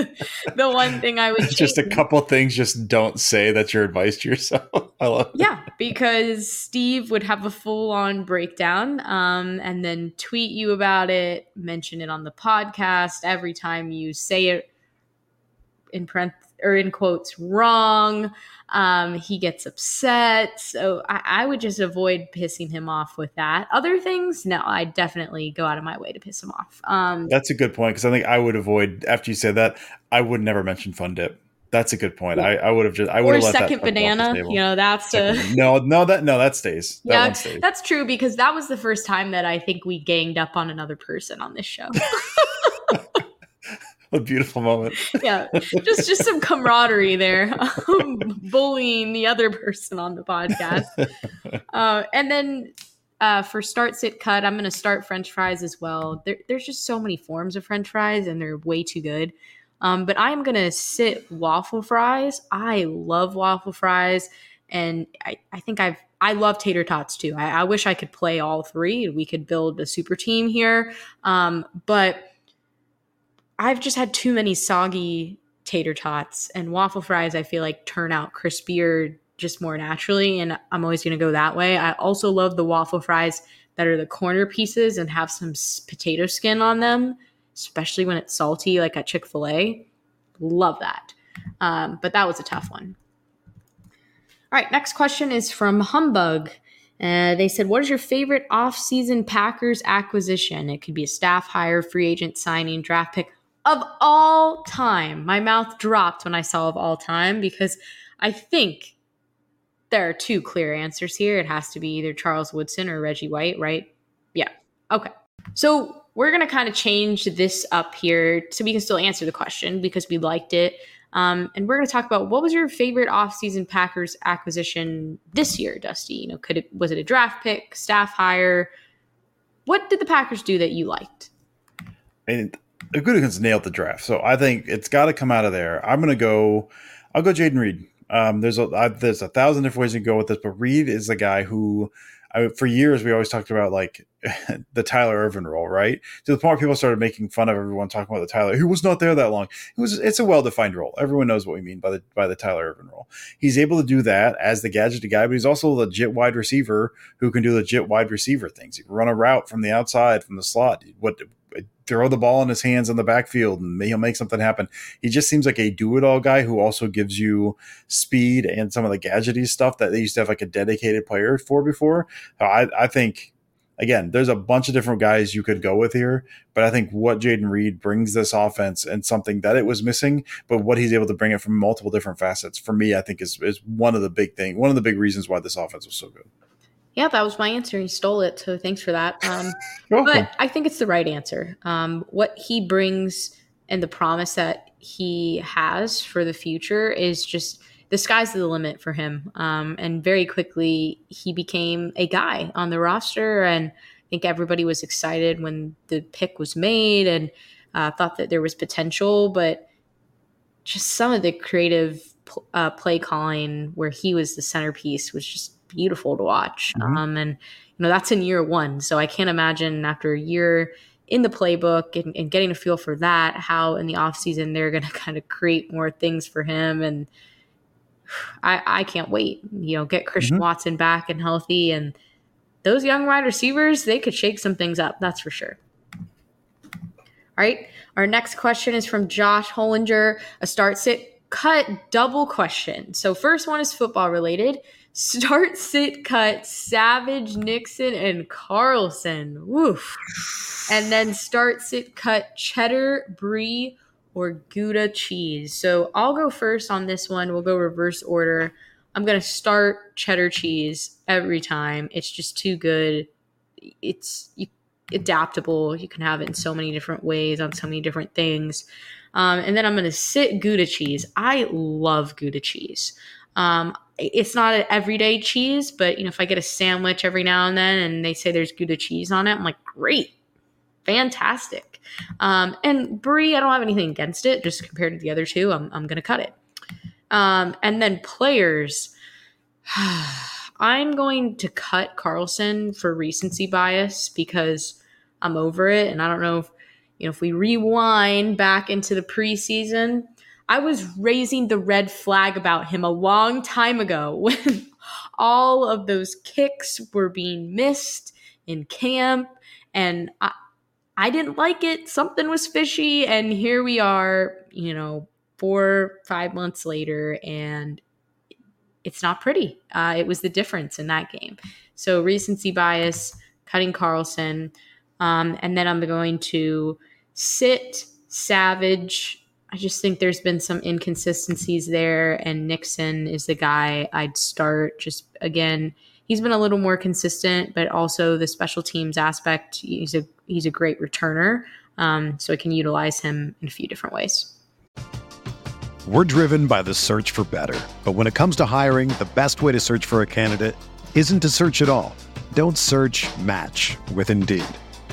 the one thing I would change. [laughs] Just a couple things. Just don't say that's your advice to yourself. [laughs] I love. Yeah, because Steve would have a full on breakdown, um, and then tweet you about it, mention it on the podcast every time you say it in parentheses or in quotes wrong. Um, he gets upset. So I, I, would just avoid pissing him off with that. Other things, no, I definitely go out of my way to piss him off. Um, That's a good point because I think I would avoid after you said that. I would never mention Fun Dip. That's a good point. I, I would have just I would have let second banana. You know, that's a, no, no, that no, that stays. That yeah, stays. that's true because that was the first time that I think we ganged up on another person on this show. [laughs] [laughs] a beautiful moment. [laughs] yeah, just just some camaraderie there, [laughs] um, bullying the other person on the podcast, uh, and then uh, for start sit cut, I'm going to start French fries as well. There, there's just so many forms of French fries, and they're way too good. Um, but I am going to sit waffle fries. I love waffle fries, and I, I think I've I love tater tots too. I, I wish I could play all three. We could build a super team here, um, but I've just had too many soggy tater tots and waffle fries. I feel like turn out crispier just more naturally, and I'm always going to go that way. I also love the waffle fries that are the corner pieces and have some potato skin on them, especially when it's salty, like at Chick fil A. Love that. Um, but that was a tough one. All right, next question is from Humbug. Uh, they said, What is your favorite off-season Packers acquisition? It could be a staff hire, free agent signing, draft pick of all time. My mouth dropped when I saw of all time because I think there are two clear answers here. It has to be either Charles Woodson or Reggie White, right? Yeah. Okay. So we're going to kind of change this up here so we can still answer the question because we liked it. Um, and we're going to talk about what was your favorite offseason Packers acquisition this year, Dusty? You know, could it was it a draft pick, staff hire? What did the Packers do that you liked? And Gutekunst nailed the draft, so I think it's got to come out of there. I'm going to go. I'll go Jayden Reed. Um, there's a I, there's a thousand different ways you can go with this, but Reed is the guy who, I, for years, we always talked about like [laughs] the Tyler Ervin role, right? To the point where people started making fun of everyone talking about the Tyler. He was not there that long. It was it's a well defined role. Everyone knows what we mean by the by the Tyler Ervin role. He's able to do that as the gadget guy, but he's also a legit wide receiver who can do legit wide receiver things. He can run a route from the outside from the slot. What throw the ball in his hands in the backfield and he'll make something happen. He just seems like a do it all guy who also gives you speed and some of the gadgety stuff that they used to have like a dedicated player for before. I, I think again, there's a bunch of different guys you could go with here, but I think what Jayden Reed brings this offense and something that it was missing, but what he's able to bring it from multiple different facets for me, I think is is one of the big thing, one of the big reasons why this offense was so good. Yeah, that was my answer. He stole it, so thanks for that. Um, [laughs] but I think it's the right answer. Um, what he brings and the promise that he has for the future is just the sky's the limit for him. Um, and very quickly, he became a guy on the roster. And I think everybody was excited when the pick was made and uh, thought that there was potential. But just some of the creative uh, play calling where he was the centerpiece was just beautiful to watch. Mm-hmm. Um, and, you know, that's in year one. So I can't imagine after a year in the playbook and, and getting a feel for that, how in the offseason they're going [laughs] to kind of create more things for him. And I, I can't wait, you know, get Christian mm-hmm. Watson back and healthy. And those young wide receivers, they could shake some things up. That's for sure. All right. Our next question is from Josh Hollinger, a start sit cut double question. So, first one is football related. Start, sit, cut, Savage, Nixon, and Carlson. Woof. And then start, sit, cut, cheddar, brie, or Gouda cheese. So I'll go first on this one. We'll go reverse order. I'm going to start cheddar cheese every time. It's just too good. It's adaptable. You can have it in so many different ways on so many different things. Um, and then I'm going to sit Gouda cheese. I love Gouda cheese. Um, it's not an everyday cheese, but you know, if I get a sandwich every now and then and they say there's Gouda cheese on it, I'm like, great, fantastic. Um, and brie, I don't have anything against it, just compared to the other two, I'm, I'm going to cut it. Um, and then players, [sighs] I'm going to cut Carlson for recency bias because I'm over it. And I don't know if, you know, if we rewind back into the preseason, I was raising the red flag about him a long time ago [laughs] when all of those kicks were being missed in camp. And I, I didn't like it. Something was fishy. And here we are, you know, four, five months later, and it's not pretty. Uh, it was the difference in that game. So recency bias, cutting Carlson. Um, and then I'm going to sit Savage I just think there's been some inconsistencies there, and Nixon is the guy I'd start. Just again, he's been a little more consistent, but also the special teams aspect. He's a he's a great returner, um, so I can utilize him in a few different ways. We're driven by the search for better, but when it comes to hiring, the best way to search for a candidate isn't to search at all. Don't search. Match with Indeed.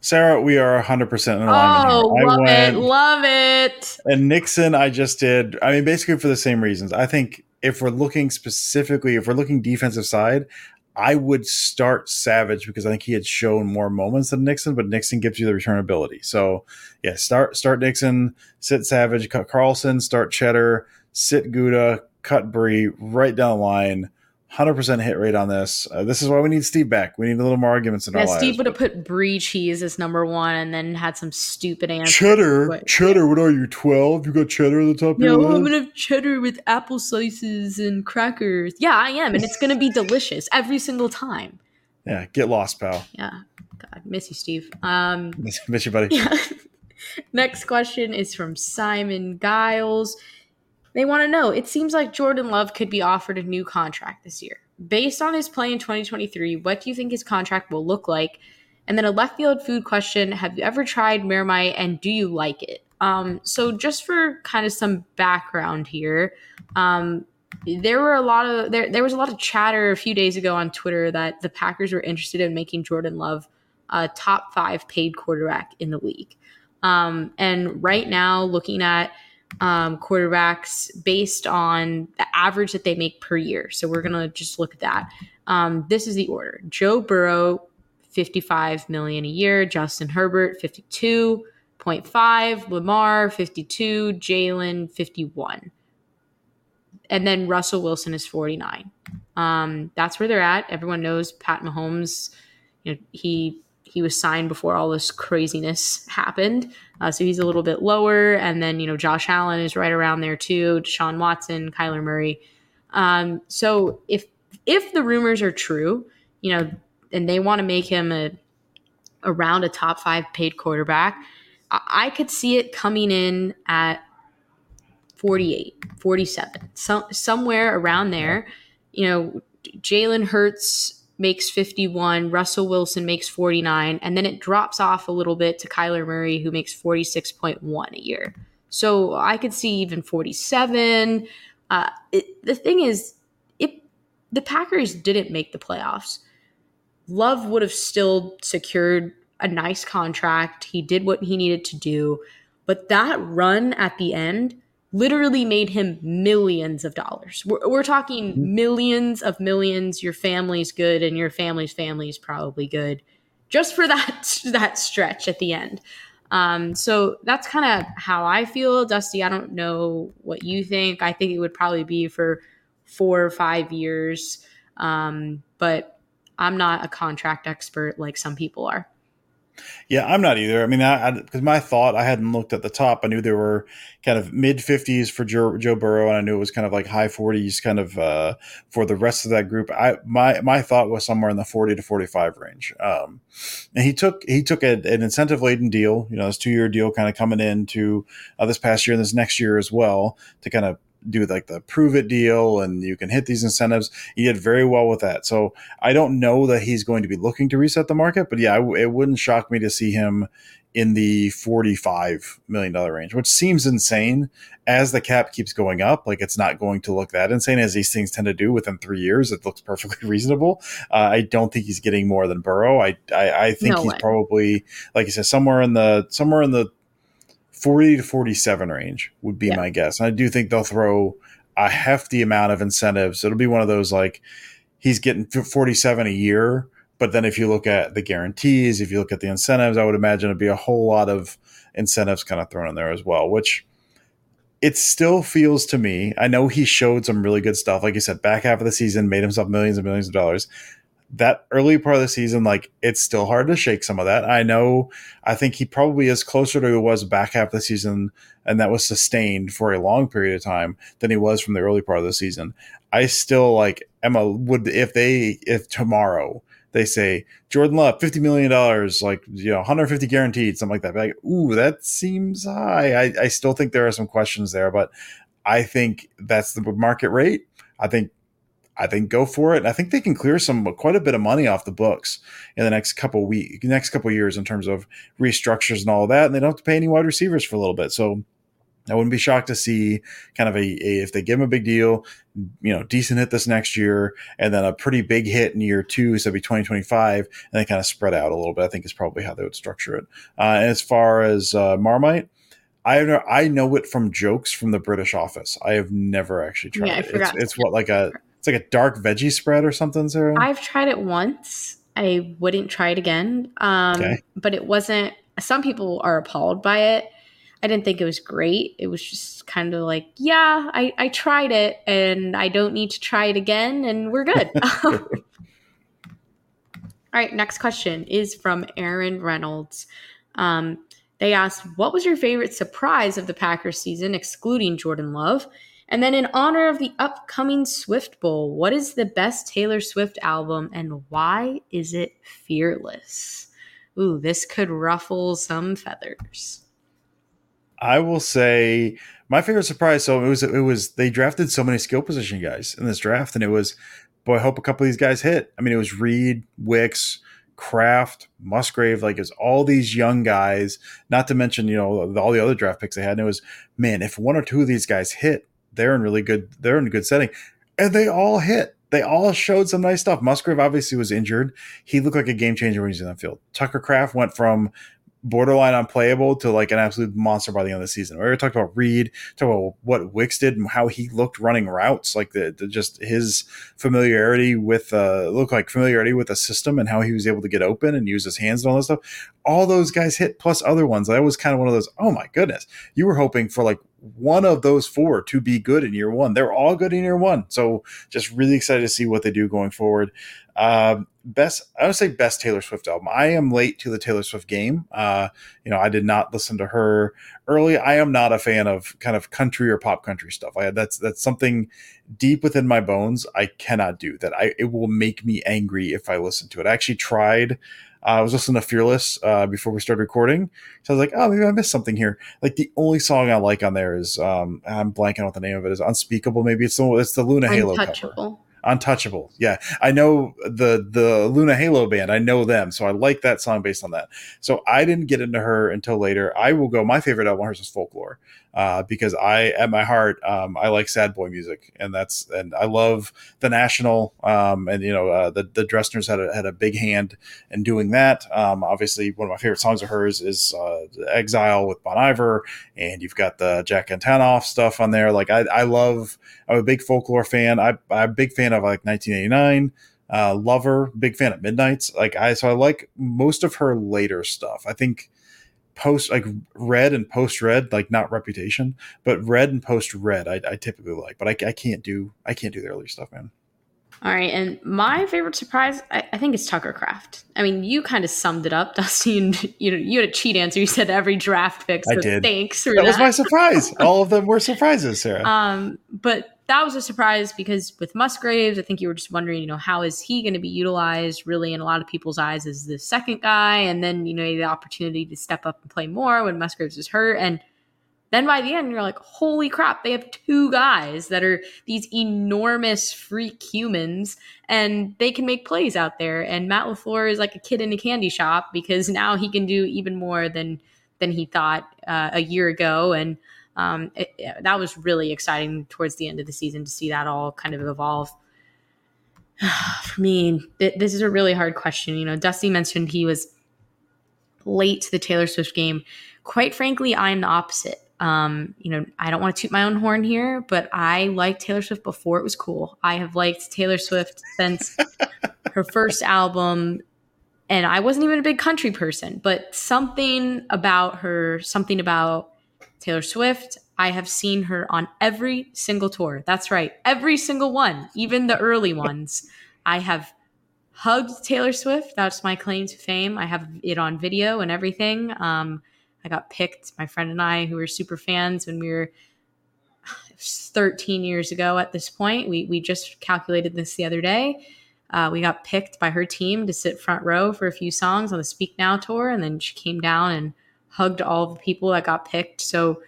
Sarah, we are 100% in alignment. Oh, here. love went, it. Love it. And Nixon, I just did. I mean, basically for the same reasons. I think if we're looking specifically, if we're looking defensive side, I would start Savage because I think he had shown more moments than Nixon, but Nixon gives you the return ability. So, yeah, start start Nixon, sit Savage, cut Carlson, start Cheddar, sit Gouda, cut Brie, right down the line 100% hit rate on this. Uh, this is why we need Steve back. We need a little more arguments in yeah, our lives. Steve would have put brie cheese as number one and then had some stupid answer. Cheddar. Cheddar. What are you, 12? You got cheddar at the top no, I'm going to have cheddar with apple slices and crackers. Yeah, I am. And it's going to be [laughs] delicious every single time. Yeah, get lost, pal. Yeah. God, miss you, Steve. Um, miss, miss you, buddy. Yeah. [laughs] Next question is from Simon Giles. They want to know it seems like Jordan Love could be offered a new contract this year. Based on his play in 2023, what do you think his contract will look like? And then a left field food question Have you ever tried Marmite and do you like it? Um, so, just for kind of some background here, um, there were a lot of there there was a lot of chatter a few days ago on Twitter that the Packers were interested in making Jordan Love a top five paid quarterback in the league. Um, and right now, looking at um, quarterbacks based on the average that they make per year. So we're gonna just look at that. Um, this is the order: Joe Burrow, fifty-five million a year; Justin Herbert, fifty-two point five; Lamar, fifty-two; Jalen, fifty-one and then Russell Wilson is 49. Um, that's where they're at. Everyone knows Pat Mahomes. You know, he he was signed before all this craziness happened, uh, so he's a little bit lower. And then you know Josh Allen is right around there too. Deshaun Watson, Kyler Murray. Um, so if if the rumors are true, you know, and they want to make him a around a top five paid quarterback, I, I could see it coming in at 48, 47, some, somewhere around there. You know, Jalen Hurts makes 51, Russell Wilson makes 49, and then it drops off a little bit to Kyler Murray, who makes 46.1 a year. So I could see even 47. Uh, it, the thing is, if the Packers didn't make the playoffs, Love would have still secured a nice contract. He did what he needed to do. But that run at the end literally made him millions of dollars. We're, we're talking mm-hmm. millions of millions. Your family's good, and your family's family is probably good, just for that [laughs] that stretch at the end. Um, so that's kind of how I feel, Dusty. I don't know what you think. I think it would probably be for four or five years, um, but I'm not a contract expert like some people are. Yeah, I'm not either. I mean, I because my thought I hadn't looked at the top. I knew there were kind of mid 50s for Joe, Joe Burrow, and I knew it was kind of like high 40s, kind of uh, for the rest of that group. I my my thought was somewhere in the 40 to 45 range. Um, and he took he took a, an incentive laden deal, you know, this two year deal, kind of coming into uh, this past year and this next year as well to kind of do like the prove it deal and you can hit these incentives. He did very well with that. So I don't know that he's going to be looking to reset the market, but yeah, it wouldn't shock me to see him in the $45 million range, which seems insane as the cap keeps going up. Like it's not going to look that insane as these things tend to do within three years. It looks perfectly [laughs] reasonable. Uh, I don't think he's getting more than Burrow. I, I, I think no he's way. probably, like you said, somewhere in the, somewhere in the 40 to 47 range would be yeah. my guess. And I do think they'll throw a hefty amount of incentives. It'll be one of those like he's getting 47 a year. But then if you look at the guarantees, if you look at the incentives, I would imagine it'd be a whole lot of incentives kind of thrown in there as well, which it still feels to me. I know he showed some really good stuff. Like you said, back half of the season, made himself millions and millions of dollars that early part of the season, like it's still hard to shake some of that. I know, I think he probably is closer to who was back half of the season, and that was sustained for a long period of time than he was from the early part of the season. I still like Emma would if they if tomorrow they say Jordan Love fifty million dollars, like you know, one hundred fifty guaranteed, something like that. Like, ooh, that seems high. I, I still think there are some questions there, but I think that's the market rate. I think I think go for it. I think they can clear some quite a bit of money off the books in the next couple week, next couple years in terms of restructures and all that, and they don't have to pay any wide receivers for a little bit. So I wouldn't be shocked to see kind of a, a, if they give him a big deal, you know, decent hit this next year, and then a pretty big hit in year two, so it'd be 2025, and then kind of spread out a little bit. I think is probably how they would structure it. Uh, as far as uh, Marmite, I know I know it from jokes from the British Office. I have never actually tried yeah, it. It's, it's what like a like a dark veggie spread or something, Sarah. I've tried it once. I wouldn't try it again. Um, okay. But it wasn't. Some people are appalled by it. I didn't think it was great. It was just kind of like, yeah, I, I tried it and I don't need to try it again, and we're good. [laughs] [laughs] All right, next question is from Aaron Reynolds. Um, they asked, What was your favorite surprise of the Packers season, excluding Jordan Love? And then, in honor of the upcoming Swift Bowl, what is the best Taylor Swift album and why is it fearless? Ooh, this could ruffle some feathers. I will say my favorite surprise. So it was it was they drafted so many skill position guys in this draft, and it was boy, I hope a couple of these guys hit. I mean, it was Reed, Wicks, Kraft, Musgrave, like it's all these young guys. Not to mention, you know, all the other draft picks they had. And it was man, if one or two of these guys hit, they're in really good. They're in a good setting, and they all hit. They all showed some nice stuff. Musgrave obviously was injured. He looked like a game changer when he was in the field. Tucker Kraft went from borderline unplayable to like an absolute monster by the end of the season. We already talked about Reed, talk about what Wicks did and how he looked running routes, like the, the just his familiarity with uh look like familiarity with the system and how he was able to get open and use his hands and all that stuff. All those guys hit plus other ones. That was kind of one of those, oh my goodness. You were hoping for like one of those four to be good in year one. They're all good in year one. So just really excited to see what they do going forward. Uh, best, I would say best Taylor Swift album. I am late to the Taylor Swift game. Uh, you know, I did not listen to her early. I am not a fan of kind of country or pop country stuff. I that's that's something deep within my bones. I cannot do that. I it will make me angry if I listen to it. I actually tried uh, I was listening to Fearless uh, before we started recording, so I was like, "Oh, maybe I missed something here." Like the only song I like on there is um, I'm blanking on what the name of it is. Unspeakable, maybe it's the it's the Luna Halo cover. Untouchable. Yeah. I know the the Luna Halo band. I know them. So I like that song based on that. So I didn't get into her until later. I will go my favorite album hers is folklore. Uh, because I at my heart um, I like sad boy music and that's and I love the national um, and you know uh, the the Dessners had a, had a big hand in doing that. Um, obviously one of my favorite songs of hers is uh, Exile with Bon Iver and you've got the Jack Antonoff stuff on there. Like I, I love I'm a big folklore fan. I, I'm a big fan of like 1989 uh, Lover big fan of Midnights. Like I so I like most of her later stuff. I think post like red and post red like not reputation but red and post red I, I typically like but I, I can't do i can't do the early stuff man. All right and my favorite surprise i, I think it's tucker Kraft. I mean you kind of summed it up [laughs] dusty and you know you had a cheat answer. You said every draft pick so I did. thanks that, that was my surprise. [laughs] All of them were surprises sarah. Um but that was a surprise because with Musgraves, I think you were just wondering, you know, how is he going to be utilized really in a lot of people's eyes as the second guy? And then, you know, the opportunity to step up and play more when Musgraves was hurt. And then by the end, you're like, holy crap, they have two guys that are these enormous freak humans and they can make plays out there. And Matt LaFleur is like a kid in a candy shop because [laughs] now he can do even more than than he thought uh, a year ago. And um, it, that was really exciting towards the end of the season to see that all kind of evolve. [sighs] For me, th- this is a really hard question. You know, Dusty mentioned he was late to the Taylor Swift game. Quite frankly, I'm the opposite. Um, you know, I don't want to toot my own horn here, but I liked Taylor Swift before it was cool. I have liked Taylor Swift since [laughs] her first album, and I wasn't even a big country person, but something about her, something about Taylor Swift, I have seen her on every single tour. That's right, every single one, even the early [laughs] ones. I have hugged Taylor Swift. That's my claim to fame. I have it on video and everything. Um, I got picked, my friend and I, who were super fans when we were [sighs] 13 years ago at this point. We, we just calculated this the other day. Uh, we got picked by her team to sit front row for a few songs on the Speak Now tour. And then she came down and hugged all the people that got picked. So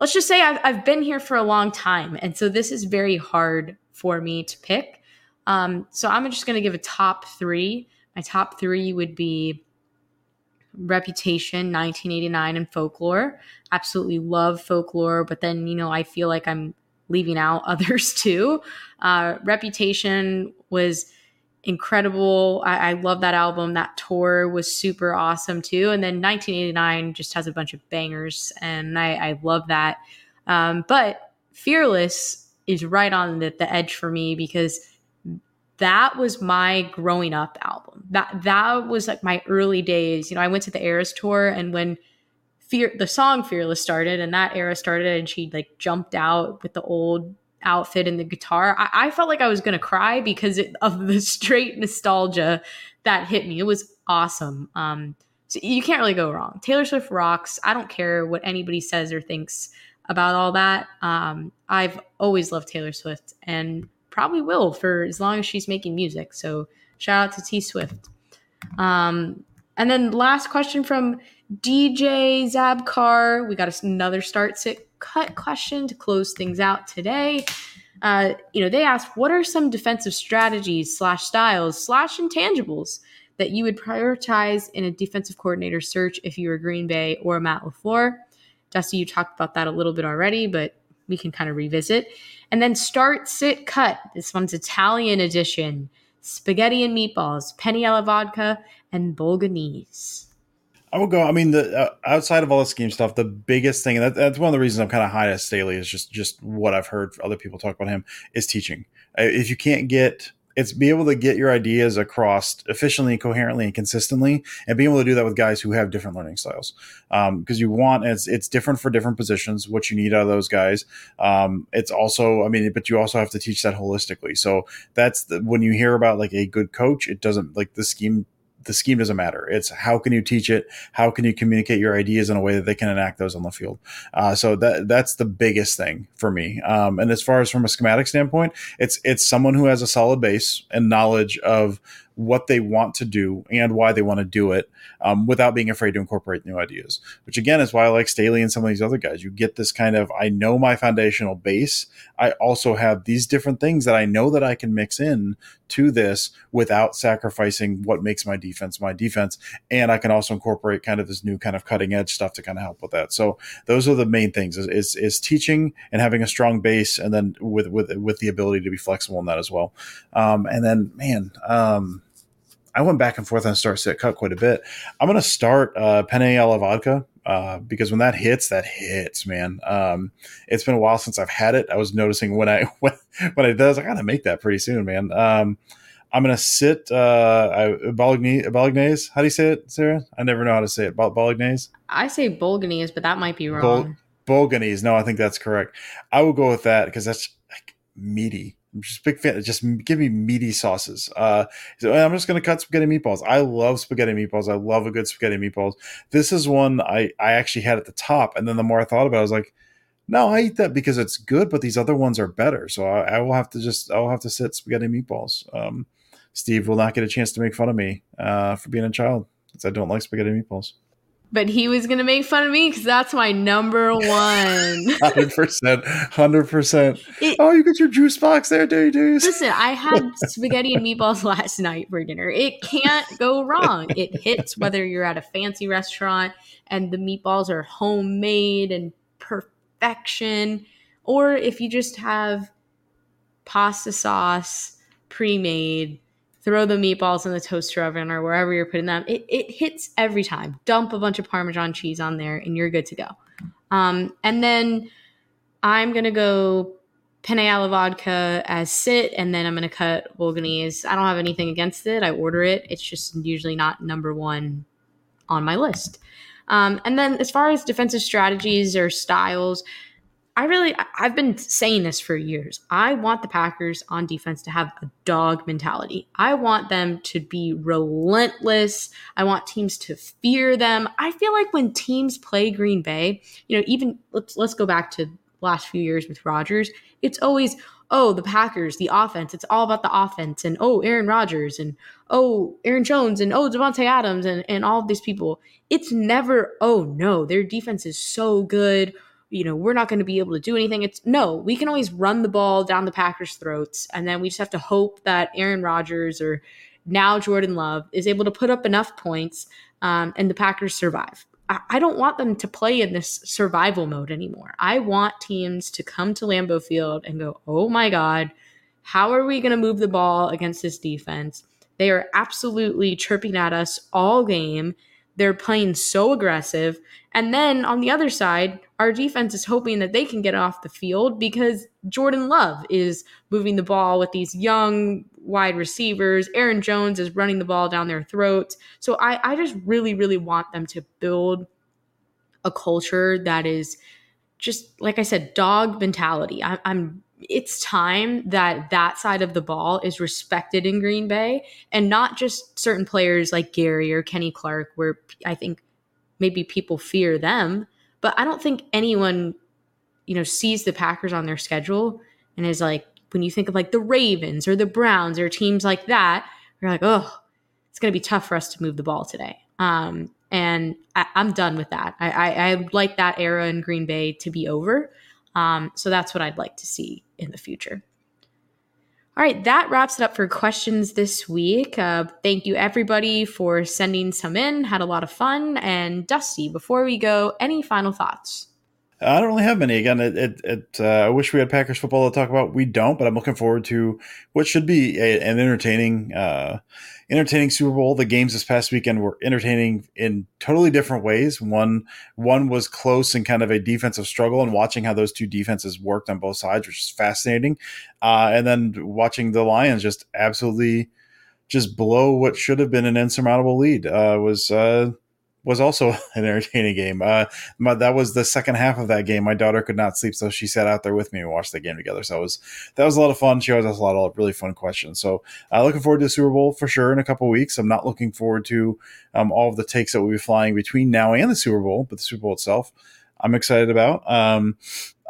let's just say I've, I've been here for a long time. And so this is very hard for me to pick. Um, so I'm just going to give a top three. My top three would be Reputation, 1989, and Folklore. Absolutely love Folklore, but then, you know, I feel like I'm leaving out [laughs] others too. Uh, Reputation was incredible. I, I, love that album. That tour was super awesome too. And then 1989 just has a bunch of bangers, and I, I love that. Um, but Fearless is right on the, the edge for me because that was my growing up album. That that was like my early days. You know, I went to the Eras tour, and when Fear the song Fearless started, and that era started, and she like jumped out with the old outfit and the guitar, I, I felt like I was going to cry because it, of the [laughs] straight nostalgia that hit me. It was awesome. Um, so you can't really go wrong. Taylor Swift rocks. I don't care what anybody says or thinks about all that. Um, I've always loved Taylor Swift and probably will for as long as she's making music. So shout out to T Swift. Um, and then last question from DJ Zabkar, we got another start sit cut question to close things out today. Uh, you know, they asked, what are some defensive strategies slash styles slash intangibles that you would prioritize in a defensive coordinator search if you were Green Bay or Matt LaFleur? Dusty, you talked about that a little bit already, but we can kind of revisit. And then start, sit, cut. This one's Italian edition. Spaghetti and meatballs, penne alla vodka, and bolognese. I would go. I mean, the uh, outside of all the scheme stuff, the biggest thing, and that, that's one of the reasons I'm kind of high as Staley is just just what I've heard other people talk about him is teaching. Uh, if you can't get it's be able to get your ideas across efficiently, coherently, and consistently, and being able to do that with guys who have different learning styles. Because um, you want it's it's different for different positions. What you need out of those guys. Um, it's also, I mean, but you also have to teach that holistically. So that's the, when you hear about like a good coach, it doesn't like the scheme the scheme doesn't matter. It's how can you teach it? How can you communicate your ideas in a way that they can enact those on the field? Uh, so that that's the biggest thing for me. Um, and as far as from a schematic standpoint, it's it's someone who has a solid base and knowledge of what they want to do and why they want to do it um, without being afraid to incorporate new ideas. Which again is why I like Staley and some of these other guys. You get this kind of I know my foundational base. I also have these different things that I know that I can mix in to this without sacrificing what makes my defense my defense. And I can also incorporate kind of this new kind of cutting edge stuff to kind of help with that. So those are the main things is, is, is teaching and having a strong base and then with, with, with the ability to be flexible in that as well. Um, and then man, um, I went back and forth on start sit cut quite a bit. I'm going to start uh, penne alla vodka uh, because when that hits, that hits, man. Um, it's been a while since I've had it. I was noticing when I [laughs] when, when I does, I gotta make that pretty soon, man. Um, I'm gonna sit uh, bolognese. Bolognese. How do you say it, Sarah? I never know how to say it. Bolognese. I say bolognese, but that might be wrong. Bol- bolognese. No, I think that's correct. I will go with that because that's like meaty. I'm just a big fan. Just give me meaty sauces. Uh, so I'm just going to cut spaghetti meatballs. I love spaghetti meatballs. I love a good spaghetti meatballs. This is one I, I actually had at the top. And then the more I thought about it, I was like, no, I eat that because it's good, but these other ones are better. So I, I will have to just, I will have to sit spaghetti meatballs. Um, Steve will not get a chance to make fun of me uh, for being a child because I don't like spaghetti meatballs but he was gonna make fun of me because that's my number one. [laughs] Hundred percent, hundred percent. Oh, you got your juice box there, do you? Do Listen, I had spaghetti and meatballs [laughs] last night for dinner. It can't go wrong. It hits whether you're at a fancy restaurant and the meatballs are homemade and perfection, or if you just have pasta sauce pre-made throw the meatballs in the toaster oven or wherever you're putting them. It, it hits every time. Dump a bunch of Parmesan cheese on there and you're good to go. Um, and then I'm going to go penne alla vodka as sit, and then I'm going to cut bolognese. I don't have anything against it. I order it. It's just usually not number one on my list. Um, and then as far as defensive strategies or styles, I really, I've been saying this for years. I want the Packers on defense to have a dog mentality. I want them to be relentless. I want teams to fear them. I feel like when teams play Green Bay, you know, even let's let's go back to last few years with Rodgers. It's always oh the Packers, the offense. It's all about the offense, and oh Aaron Rodgers, and oh Aaron Jones, and oh Davante Adams, and and all these people. It's never oh no, their defense is so good you know, we're not going to be able to do anything. It's no, we can always run the ball down the Packers' throats. And then we just have to hope that Aaron Rodgers or now Jordan Love is able to put up enough points um, and the Packers survive. I, I don't want them to play in this survival mode anymore. I want teams to come to Lambeau Field and go, oh my God, how are we going to move the ball against this defense? They are absolutely chirping at us all game. They're playing so aggressive. And then on the other side, our defense is hoping that they can get off the field because Jordan Love is moving the ball with these young wide receivers. Aaron Jones is running the ball down their throats. So I, I just really, really want them to build a culture that is just, like I said, dog mentality. I, I'm it's time that that side of the ball is respected in Green Bay and not just certain players like Gary or Kenny Clark, where I think maybe people fear them but I don't think anyone, you know, sees the Packers on their schedule and is like, when you think of like the Ravens or the Browns or teams like that, you're like, oh, it's going to be tough for us to move the ball today. Um, And I, am done with that. I, I, I, like that era in Green Bay to be over. Um, so that's what I'd like to see in the future. All right, that wraps it up for questions this week. Uh, thank you, everybody, for sending some in. Had a lot of fun. And Dusty, before we go, any final thoughts? I don't really have many. Again, it, it, it uh, I wish we had Packers football to talk about. We don't, but I'm looking forward to what should be a, an entertaining, uh, entertaining Super Bowl. The games this past weekend were entertaining in totally different ways. One, one was close and kind of a defensive struggle, and watching how those two defenses worked on both sides, which is fascinating. Uh, and then watching the Lions just absolutely just blow what should have been an insurmountable lead uh, was uh, was also [laughs] an entertaining game. Uh, my, that was the second half of that game. My daughter could not sleep, so she sat out there with me and watched the game together. So it was that was a lot of fun. She always has a lot of really fun questions. So uh, looking forward to the Super Bowl for sure in a couple weeks. I'm not looking forward to um, all of the takes that we'll be flying between now and the Super Bowl, but the Super Bowl itself, I'm excited about. Um,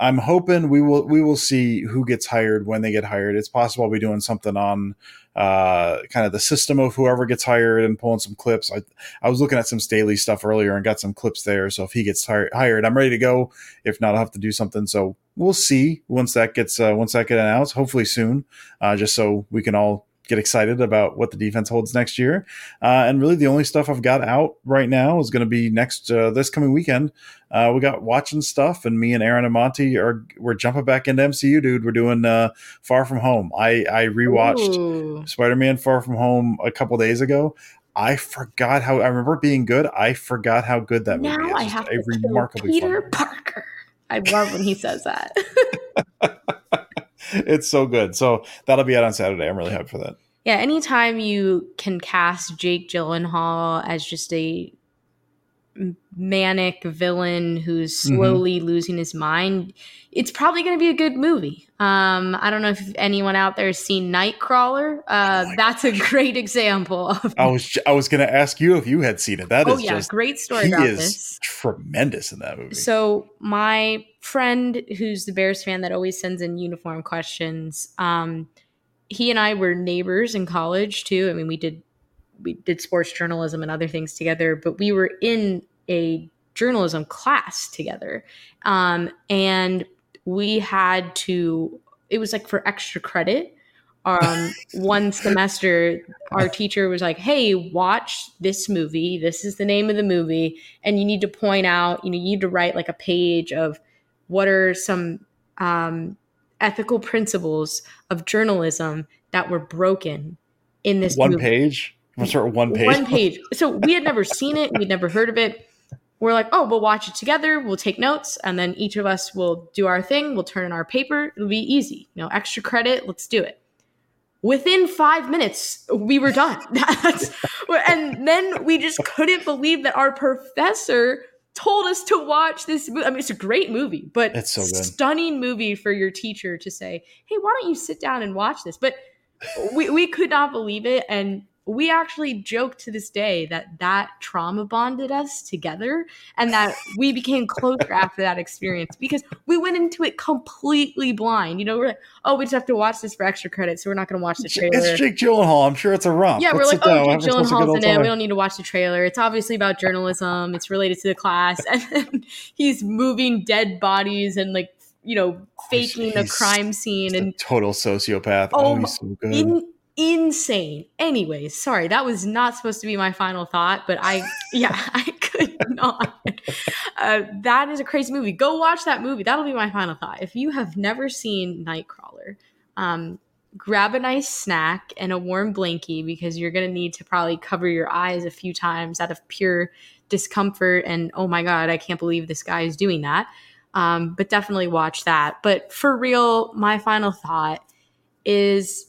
I'm hoping we will we will see who gets hired when they get hired. It's possible I'll be doing something on uh, kind of the system of whoever gets hired and pulling some clips. I I was looking at some Staley stuff earlier and got some clips there. So if he gets hired, I'm ready to go. If not, I'll have to do something. So we'll see once that gets uh, once that gets announced. Hopefully soon, uh, just so we can all get excited about what the defense holds next year. Uh, and really, the only stuff I've got out right now is going to be next uh, this coming weekend. Uh, we got watching stuff, and me and Aaron and Monty are we're jumping back into MCU, dude. We're doing uh, Far From Home. I I rewatched Spider Man Far From Home a couple days ago. I forgot how I remember being good. I forgot how good that now movie is. I have a remarkably Peter fun. Parker. I love when he says that. [laughs] [laughs] [laughs] it's so good. So that'll be out on Saturday. I'm really hyped for that. Yeah, anytime you can cast Jake Gyllenhaal as just a manic villain who's mm-hmm. slowly mm-hmm. losing his mind, it's probably going to be a good movie. Um, I don't know if anyone out there has seen Nightcrawler. Uh, oh that's God. a great example of. I was I was going to ask you if you had seen it. That oh, is yeah, just great story. He is this. tremendous in that movie. So my friend, who's the Bears fan that always sends in uniform questions, um, he and I were neighbors in college too. I mean, we did we did sports journalism and other things together, but we were in a journalism class together. Um, and we had to, it was like for extra credit. Um, [laughs] one semester, our teacher was like, Hey, watch this movie. This is the name of the movie. And you need to point out, you know, you need to write like a page of what are some um, ethical principles of journalism that were broken in this one movie. page. I'm start one page. One page. So we had never seen it. We'd never heard of it. We're like, oh, we'll watch it together. We'll take notes, and then each of us will do our thing. We'll turn in our paper. It'll be easy. You know, extra credit. Let's do it. Within five minutes, we were done. [laughs] and then we just couldn't believe that our professor told us to watch this movie. I mean, it's a great movie, but it's so good. stunning movie for your teacher to say, "Hey, why don't you sit down and watch this?" But we we could not believe it, and we actually joke to this day that that trauma bonded us together and that we became closer after that experience because we went into it completely blind. You know, we're like, oh, we just have to watch this for extra credit, so we're not going to watch the trailer. It's Jake Gyllenhaal. I'm sure it's a romp. Yeah, Let's we're like, oh, Jake Gyllenhaal's in it. We don't need to watch the trailer. It's obviously about journalism. It's related to the class, [laughs] and then he's moving dead bodies and like you know faking oh, a crime scene and total sociopath. Oh, oh he's so good. In, insane. Anyways, sorry, that was not supposed to be my final thought, but I, [laughs] yeah, [laughs] I could not. Uh, that is a crazy movie. Go watch that movie. That'll be my final thought. If you have never seen Nightcrawler, um, grab a nice snack and a warm blankie because you're going to need to probably cover your eyes a few times out of pure discomfort and oh my god, I can't believe this guy is doing that. Um, but definitely watch that. But for real, my final thought is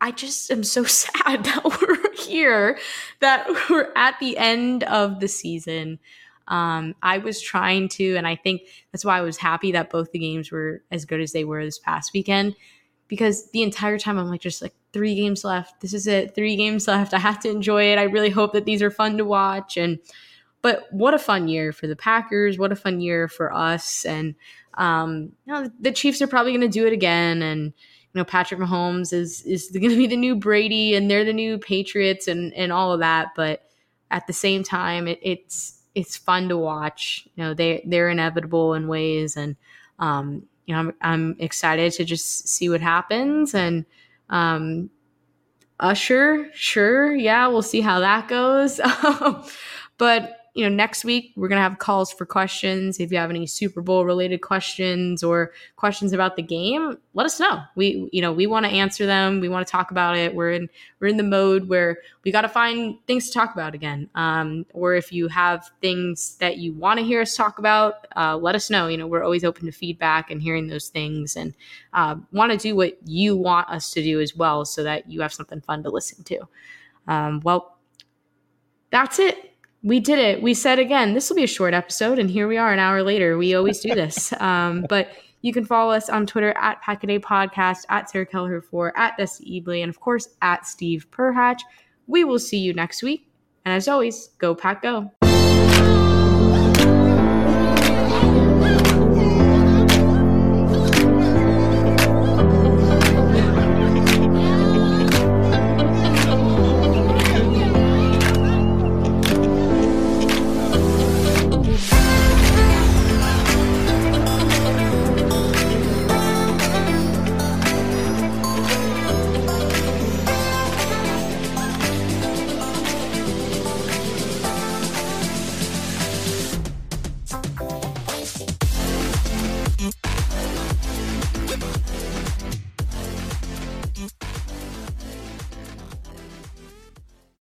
I just am so [laughs] sad that we're here, that we're at the end of the season. Um, I was trying to, and I think that's why I was happy that both the games were as good as they were this past weekend. Because the entire time I'm like, just like three games left. This is it. Three games left. I have to enjoy it. I really hope that these are fun to watch. And but what a fun year for the Packers. What a fun year for us. And um, you know, the Chiefs are probably going to do it again. And you know Patrick Mahomes is is [laughs] going to be the new Brady and they're the new Patriots and and all of that but at the same time, it, it's it's fun to watch. You know, they they're inevitable in ways, and um, you know, I'm I'm excited to just see what happens. And um, Usher, sure, yeah, we'll see how that goes. [laughs] but you know, next week we're going to have calls for questions. If you have any Super Bowl related questions or questions about the game, let us know. We, you know, we want to answer them. We want to talk about it. We're in, we're in the mode where we got to find things to talk about again. Um, or if you have things that you want to hear us talk about, uh, let us know. You know, we're always open to feedback and hearing those things and uh, want to do what you want us to do as well so that you have something fun to listen to. Um, well, that's it we did it. We said again, this will be a short episode, and here we are an hour later. We always do this. [laughs] Um, but you can follow us on Twitter at Packaday Podcast, at Sarah Keller 4, at Dusty Evely, and of course at Steve Perhatch. We will see you next week. And as always, go pack go.